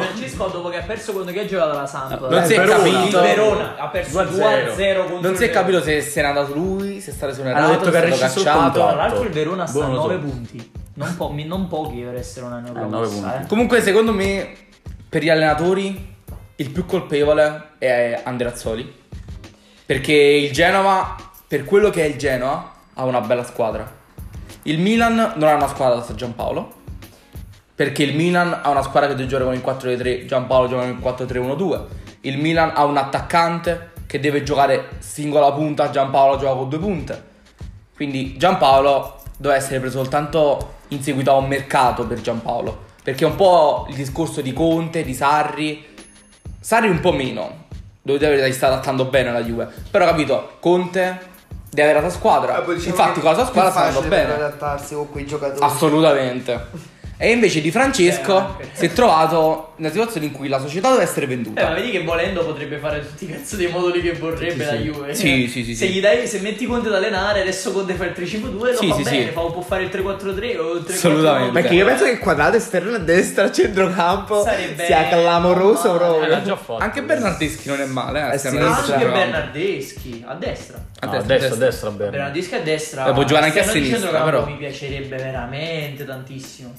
Francesco dopo che ha perso contro chi ha giocato alla Samp. Non si è Verona. capito. Il Verona ha perso 2-0. 2-0 contro Non si è capito se se n'è andato lui, se è stato esonerato, Hanno detto che è ha rescisso il cacciato. contratto. Tra l'altro il Verona sta a non lo 9 so. punti. Non, po- mi- non pochi per essere una neopromossa. punti. Eh. Comunque secondo me per gli allenatori il più colpevole è Andreazzoli. Perché il Genova, per quello che è il Genoa, ha una bella squadra. Il Milan non ha una squadra da Giampaolo. Perché il Milan ha una squadra che deve giocare con il 4-3, Giampaolo gioca con il 4-3-1-2. Il Milan ha un attaccante che deve giocare singola punta, Giampaolo gioca con due punte. Quindi Giampaolo deve essere preso soltanto in seguito a un mercato per Giampaolo. Perché è un po' il discorso di Conte, di Sarri. Sarri un po' meno. Dire che sta adattando bene alla Juve. Però capito, Conte deve avere la sua squadra. diciamo Infatti con la sua squadra sta andando bene. adattarsi con quei giocatori. Assolutamente. *laughs* E invece di Francesco Eh, si è trovato in una situazione in cui la società deve essere Eh, venduta. ma vedi che volendo potrebbe fare tutti i cazzo dei moduli che vorrebbe Sì, la sì. Juve. Sì, sì, sì, Se sì. gli dai, se metti Conte ad allenare, adesso Conte fa il 3-5-2, lo Sì, fa sì, bene, sì. fa, può fare il 3-4-3 o il 3 Assolutamente. Perché io penso che quadrato esterno a destra, a centrocampo Sarebbe sia clamoroso normale. proprio. Eh, l'ha già fatto. Anche Bernardeschi non è male, eh. Eh, sì. Anche. Bernardeschi a destra. A Ah, destra, a destra, a destra. destra, bene. Bernardeschi a destra. Eh, può giocare anche a sinistra, centrocampo però. Mi piacerebbe veramente tantissimo.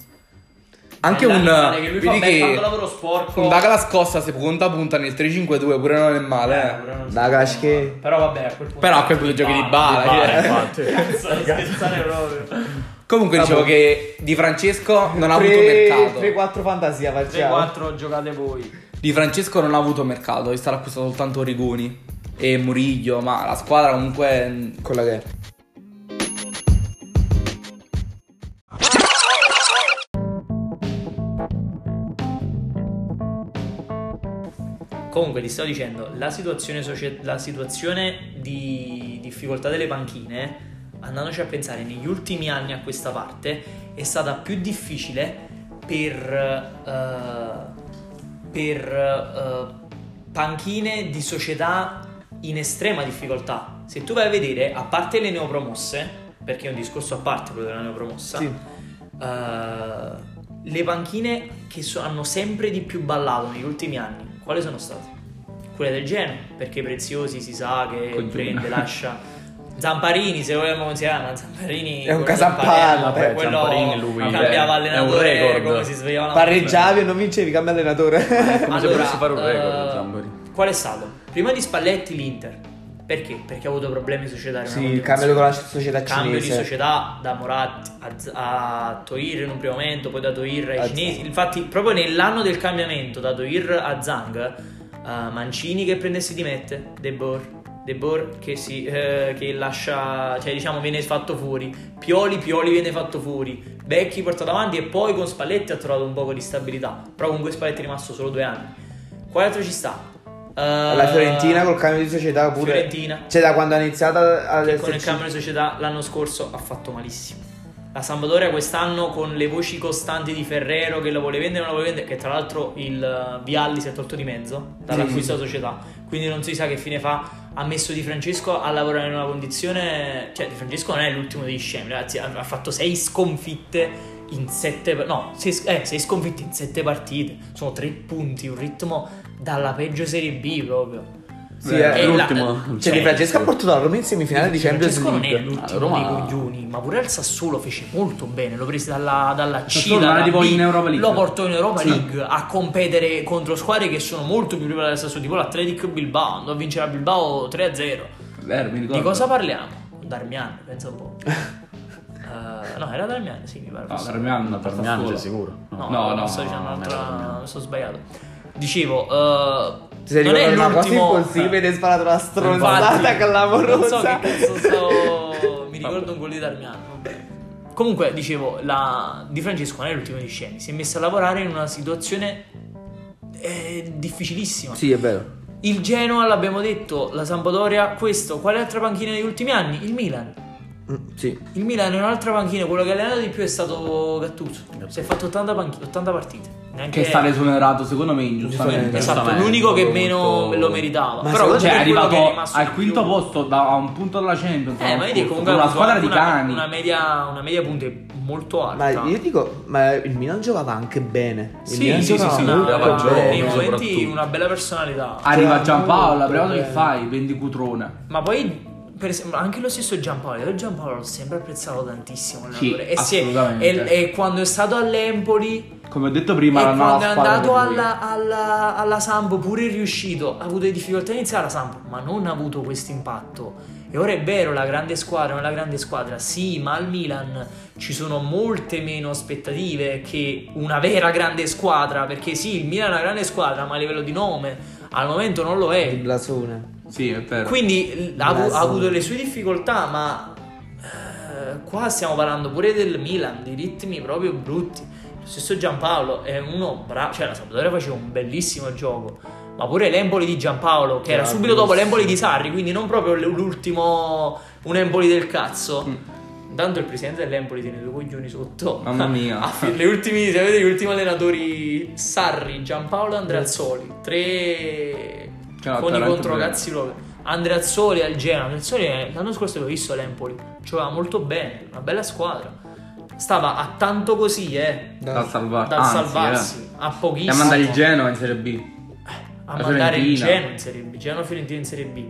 Anche È la un che lui fa vedi che lavoro sporco. un Douglas Costa se punta punta nel 3-5-2 pure non è male, eh. pure non come- che- Però vabbè, a quel punto. Però a quel punto giochi di bala, che- infatti. Cazzo, scherzare proprio. Comunque dicevo Vabbè. che Di Francesco non ha avuto 3 mercato. 3-4 fantasia facciamo. 3-4 giocate voi. Di Francesco non ha avuto mercato, è stato acquistato soltanto Rigoni e Muriglio, ma la squadra comunque mm, Con la Comunque ti stavo dicendo, la situazione, socie- la situazione di difficoltà delle panchine, andandoci a pensare negli ultimi anni a questa parte, è stata più difficile per, eh, per eh, panchine di società in estrema difficoltà. Se tu vai a vedere, a parte le neopromosse, perché è un discorso a parte quello della neopromossa, Sì. eh, le panchine che so- hanno sempre di più ballato negli ultimi anni, quali sono state? Quelle del Genoa, perché Preziosi si sa che Congiuna. prende, lascia. Zamparini, se vogliamo considerare, ma Zamparini È un Zamparello, vabbè, quello Zamparini, lui, cambiava è un allenatore record. come si svegliava Pareggiavi e non vincevi, cambia allenatore. Come se volessi fare un record, eh, Zambari. Qual è stato? Prima di Spalletti l'Inter. Perché? Perché ha avuto problemi societari. sì, il cambio con la società Cambio di società da Moratti a, a Toir in un primo momento, poi da Toir ai A cinesi. Zhang. Infatti, proprio nell'anno del cambiamento da Toir a Zhang, eh, Mancini che prende e si dimette, De Boer. De Boer che, si, eh, che lascia, cioè diciamo viene fatto fuori. Pioli, Pioli viene fatto fuori. Becchi portato avanti e poi con Spalletti ha trovato un po' di stabilità. Però con Spalletti è rimasto solo due anni. Quale altro ci sta? Eh, La Fiorentina col cambio di società pure. Fiorentina. Cioè da quando ha iniziato ad con il cambio di società l'anno scorso ha fatto malissimo. La Sampdoria quest'anno con le voci costanti di Ferrero che la vuole vendere o non la vuole vendere, che tra l'altro il eh, Vialli si è tolto di mezzo dall'acquisto della società, quindi non si sa che fine fa. Ha messo Di Francesco a lavorare in una condizione, cioè Di Francesco non è l'ultimo degli scemi, ragazzi, ha ha fatto sei sconfitte in sette, no, sei, eh, sei sconfitte in sette partite, sono tre punti, un ritmo dalla peggio Serie B proprio. Sì, Eh, l'ultimo. la- Cioè, cioè, Di Francesco ha portato la Roma in semifinale di Champions Francesco non è League. l'ultimo Ah, Roma- dei coglioni, ma pure il Sassuolo fece molto bene. Lo prese dalla, dalla C, dalla B, in Europa League. lo portò in Europa Sì. League a competere contro squadre che sono molto più rivali del Sassuolo, tipo l'Athletic Bilbao, andò a vincere a Bilbao 3-0. Vero. Di cosa parliamo? Darmian, pensa un po'. *laughs* Eh, no, era Darmian, sì, mi pare. No, Darmian Ma per me Sassuolo. c'è sicuro. No, no, no, sto dicendo no, un'altra. mi sono sbagliato. Dicevo, eh, Ti sei non è una cosa l'ultimo. impossibile hai sparato una Infatti, stronzata clamorosa. Non so che cazzo sto. *laughs* Mi ricordo un gol di Darmian. Vabbè. Comunque, dicevo, la Di Francesco non è l'ultimo di scemi. Si è messo a lavorare in una situazione eh, difficilissima. Sì, è vero. Il Genoa, l'abbiamo detto, la Sampdoria, questo. Quale altra panchina negli ultimi anni? Il Milan. Mm, Sì. Il Milan è un'altra panchina, quello che ha allenato di più è stato Gattuso. Si è fatto 80, panchi- 80 partite. Neanche Che sta esonerato secondo me ingiustamente. Esatto, Giustamente. l'unico che molto- meno lo meritava. Ma Però Cioè, è arrivato è al quinto più- posto da a un punto dalla Champions. Eh, ma io dico comunque una squadra di una, cani. Una media, una media punti molto alta. Ma io dico, ma il Milan giocava anche bene. Il sì, Milan sì, sì, giocava sì, molto aveva gioco, bene. nei momenti una bella personalità. Arriva Cioè, Giampaolo, la molto prima cosa che fai, vendi cutrone. Ma poi per esempio, anche lo stesso Giampaolo, io Giampaolo l'ho sempre apprezzato tantissimo. Sì, e, si è- assolutamente. e- e quando è stato all'Empoli Come ho detto prima, e la quando è andato alla, alla, alla Sampo pure è riuscito, ha avuto difficoltà iniziali alla Sampo, ma non ha avuto questo impatto. E ora è vero, la grande squadra è la grande squadra, sì, ma al Milan ci sono molte meno aspettative che una vera grande squadra, perché sì, il Milan è una grande squadra, ma a livello di nome al momento non lo Il è. blasone. Sì, è vero. Quindi ha, avu- ha avuto le sue difficoltà, ma eh, qua stiamo parlando pure del Milan, di ritmi proprio brutti. Lo stesso Giampaolo è uno bravo, cioè la Sampdoria faceva un bellissimo gioco, ma pure l'Empoli di Giampaolo, che era subito dopo l'Empoli di Sarri, quindi non proprio l'ultimo un Empoli del cazzo. Intanto il presidente dell'Empoli tiene due coglioni sotto. Mamma mia. *laughs* Ah, le ultimi, se avete gli ultimi allenatori Sarri, Giampaolo e Andreazzoli. Tre Cioè, con i controcazzi proprio. Andreazzoli al Genoa. Andreazzoli eh, l'anno scorso avevo visto l'Empoli. Giocava molto bene, una bella squadra. Stava a tanto così, eh. da salvare. Dal Anzi, salvarsi, eh. a E pochissimo. a mandare il Genoa in Serie B. a la mandare il Fiorentina. Genoa in Serie B. Genoa Fiorentina in Serie B.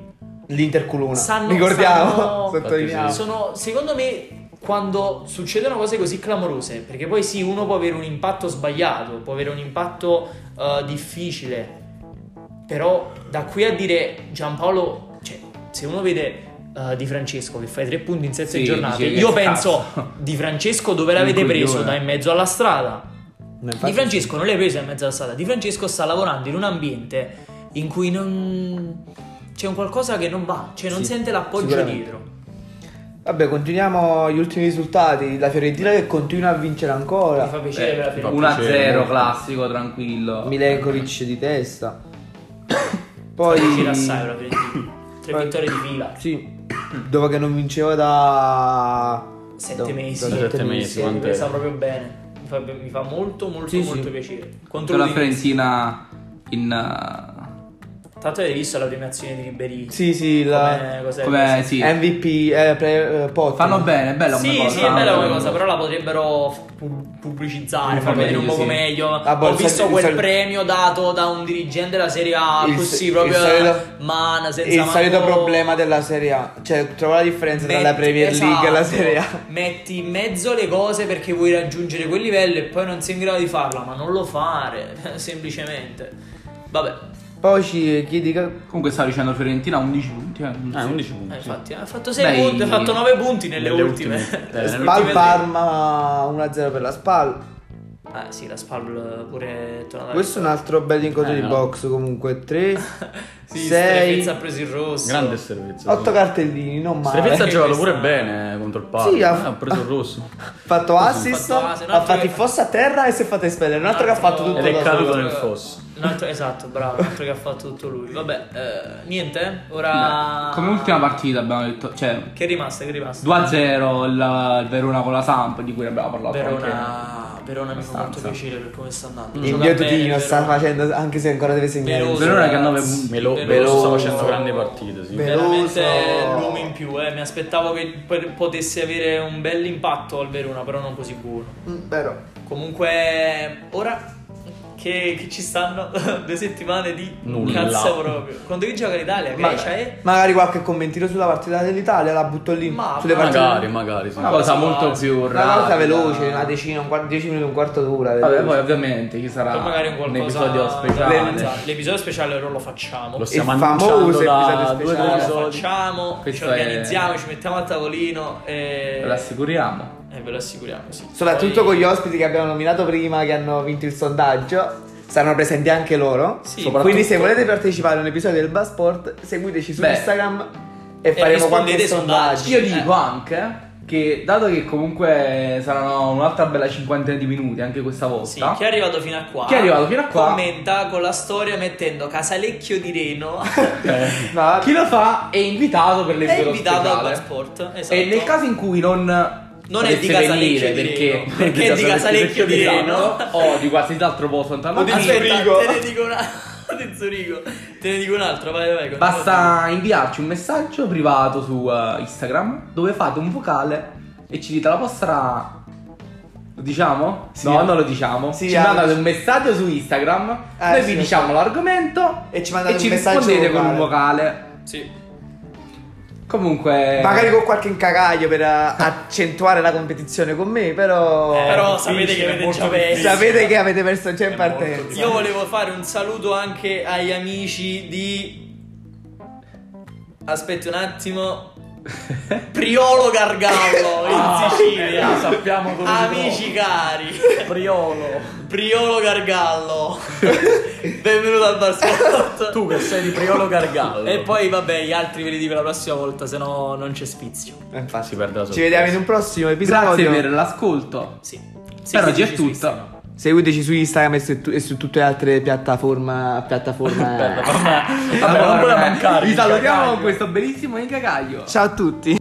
L'Inter Culuna. Sanno- Ricordiamo, sanno-. *laughs* Sono, secondo me, quando succedono cose così clamorose, perché poi sì, uno può avere un impatto sbagliato, può avere un impatto eh, difficile, però da qui a dire Giampaolo, cioè, se uno vede eh, Di Francesco che fa i tre punti in sette Sì, giornate, io cazzo. penso *laughs* Di Francesco dove l'avete preso? Da in mezzo alla strada. Di Francesco non l'hai preso in mezzo alla strada. Di Francesco sta lavorando in un ambiente in cui non c'è un qualcosa che non va, cioè non Sì, sente l'appoggio dietro. Vabbè, continuiamo gli ultimi risultati. La Fiorentina che continua a vincere Mi ancora. fa piacere per la Fiorentina. 1-0 piacere. classico, tranquillo. Milenkovic di testa. Poi Poi gira assai per la Fiorentina. *coughs* Tre Poi- vittorie di fila. Sì, dopo che non vinceva da Sette da- mesi. da Sette mesi, Si è quant'è? ripresa proprio bene. Mi fa, mi fa molto molto Sì, molto sì. piacere. Con Contro la. Fiorentina in... uh, Tanto avete visto la premiazione di Ribéry. Sì, sì, la Come, sì. MVP eh, pre, eh. Fanno bene, è bella come Sì, cosa. sì, è bella come cosa, però la potrebbero pu- pubblicizzare, Sì, far vedere un sì, poco sì. meglio. Ah, boh, Ho il visto sali- quel il sali- premio dato da un dirigente della Serie A, Il- così il proprio solito- man, senza Il solito manco- problema della Serie A, cioè trova la differenza tra la Metti- Premier League e la esatto, Serie A. Metti in mezzo le cose perché vuoi raggiungere quel livello e poi non sei in grado di farla, ma non lo fare, *laughs* semplicemente. Vabbè, Poi ci chiedi che Comunque sta dicendo Fiorentina 11 punti. Eh, Ah, 11 punti. eh, infatti ha fatto 6 Beh, punti, ha fatto 9 punti nelle, nelle ultime. ultime. *laughs* Eh, Nelle Spal ultime Parma 1-0 per la Spal. tre. Eh sì, la Spal pure è tornata Questo è un altro bel incontro Eh, di no. box comunque 3 *laughs* Sì, 6 Strefezza ha preso il rosso. Grande servizio. 8 cartellini, non male. Strefezza ha giocato pure Questa- bene contro il Parma. Sì, ha- Eh, ha preso il rosso. Ha fatto assist, fatto assist, un ha altro fatto che- il fosso a terra e si è fatto espellere. Un altro che ha fatto tutto Ed è da caduto solo. nel fosso. Un altro, esatto, bravo, un altro che ha fatto tutto lui. Vabbè, eh, niente, ora... Come ultima partita abbiamo detto, cioè Che è rimasto, che è rimasto? 2-0 il, il Verona con la Samp di cui abbiamo parlato anche. Verona, Verona mi fa molto piacere per come sta andando. Il mio Tutino sta Verona. facendo, anche se ancora deve segnare. Veloso, Verona che ha 9 ragazzi. punti. Melo, Veloso. Sta facendo grandi partite, sì. Veloso. Veramente l'uomo in più, eh. mi aspettavo che potesse avere un bel impatto al Verona, però non così buono. Mm, Vero. Comunque, ora che, che ci stanno *laughs* due settimane di Nulla. cazzo proprio. Quando chi gioca l'Italia, che Ma- c'è? magari qualche commentino sulla partita dell'Italia la butto lì. Ma- sulle partite- Magari, magari, sì. Una cosa Cosa molto più Una rapida. volta veloce, una decina, un quarto, 10 minuti, un quarto d'ora. Vabbè, veloce. poi ovviamente ci sarà magari un episodio speciale. L'episodio speciale ora lo facciamo. Lo stiamo Il famoso episodio speciale. Lo facciamo, Questo ci è- organizziamo, ci mettiamo al tavolino e... Ve l'assicuriamo. E Eh, ve lo assicuriamo, sì. Soprattutto Poi- con gli ospiti che abbiamo nominato prima, che hanno vinto il sondaggio. Saranno presenti anche loro. Sì, Quindi, se volete partecipare a un episodio del Basport, seguiteci su Beh. Instagram e faremo qualche sondaggio. sondaggi. Io dico anche che dato che comunque saranno un'altra bella cinquantina di minuti anche questa volta. Sì, chi è arrivato fino a qua? Chi è arrivato fino a qua? Commenta con la storia mettendo Casalecchio di Reno. *laughs* No, Chi lo fa è invitato per è l'episodio invitato al. Sport. Esatto. E nel caso in cui non Non è di Casalecchio perché, Reno, *laughs* perché è di Casalecchio di Reno. o di qualsiasi altro posto lontano Zurigo. Aspetta, te ne dico una... di Zurigo. *laughs* Te ne dico un altro, vai, vai. continua. Basta inviarci un messaggio privato su eh, Instagram dove fate un vocale e ci dite la vostra. Lo diciamo? Sì. no, non lo diciamo. Sì, ci ah, mandate un messaggio su Instagram. Eh, noi sì, vi diciamo l'argomento E ci mandate e un ci messaggio rispondete con un vocale. vocale. Sì. Comunque. Magari con qualche incagaglio per eh, accentuare la competizione con me, però. Eh, Però sapete che avete già perso. Sapete che avete perso già in partenza. Io volevo fare un saluto anche agli amici di. Aspetti un attimo. Priolo Gargallo in Ah, Sicilia. eh, sappiamo si Amici cari. Priolo. Priolo Gargallo. *laughs* Benvenuto al Bar Sport. Tu che sei di Priolo Gargallo. E poi vabbè, gli altri ve li dico la prossima volta, se no non c'è spizio. Eh, infatti. si perde la Ci vediamo in un prossimo episodio. Grazie per l'ascolto. Sì. Per oggi è Seguiteci su tutto. Seguiteci su Instagram e su, e su tutte le altre piattaforme. *laughs* *laughs* Vabbè, mancare. Vi salutiamo con questo bellissimo incagaglio. Ciao a tutti.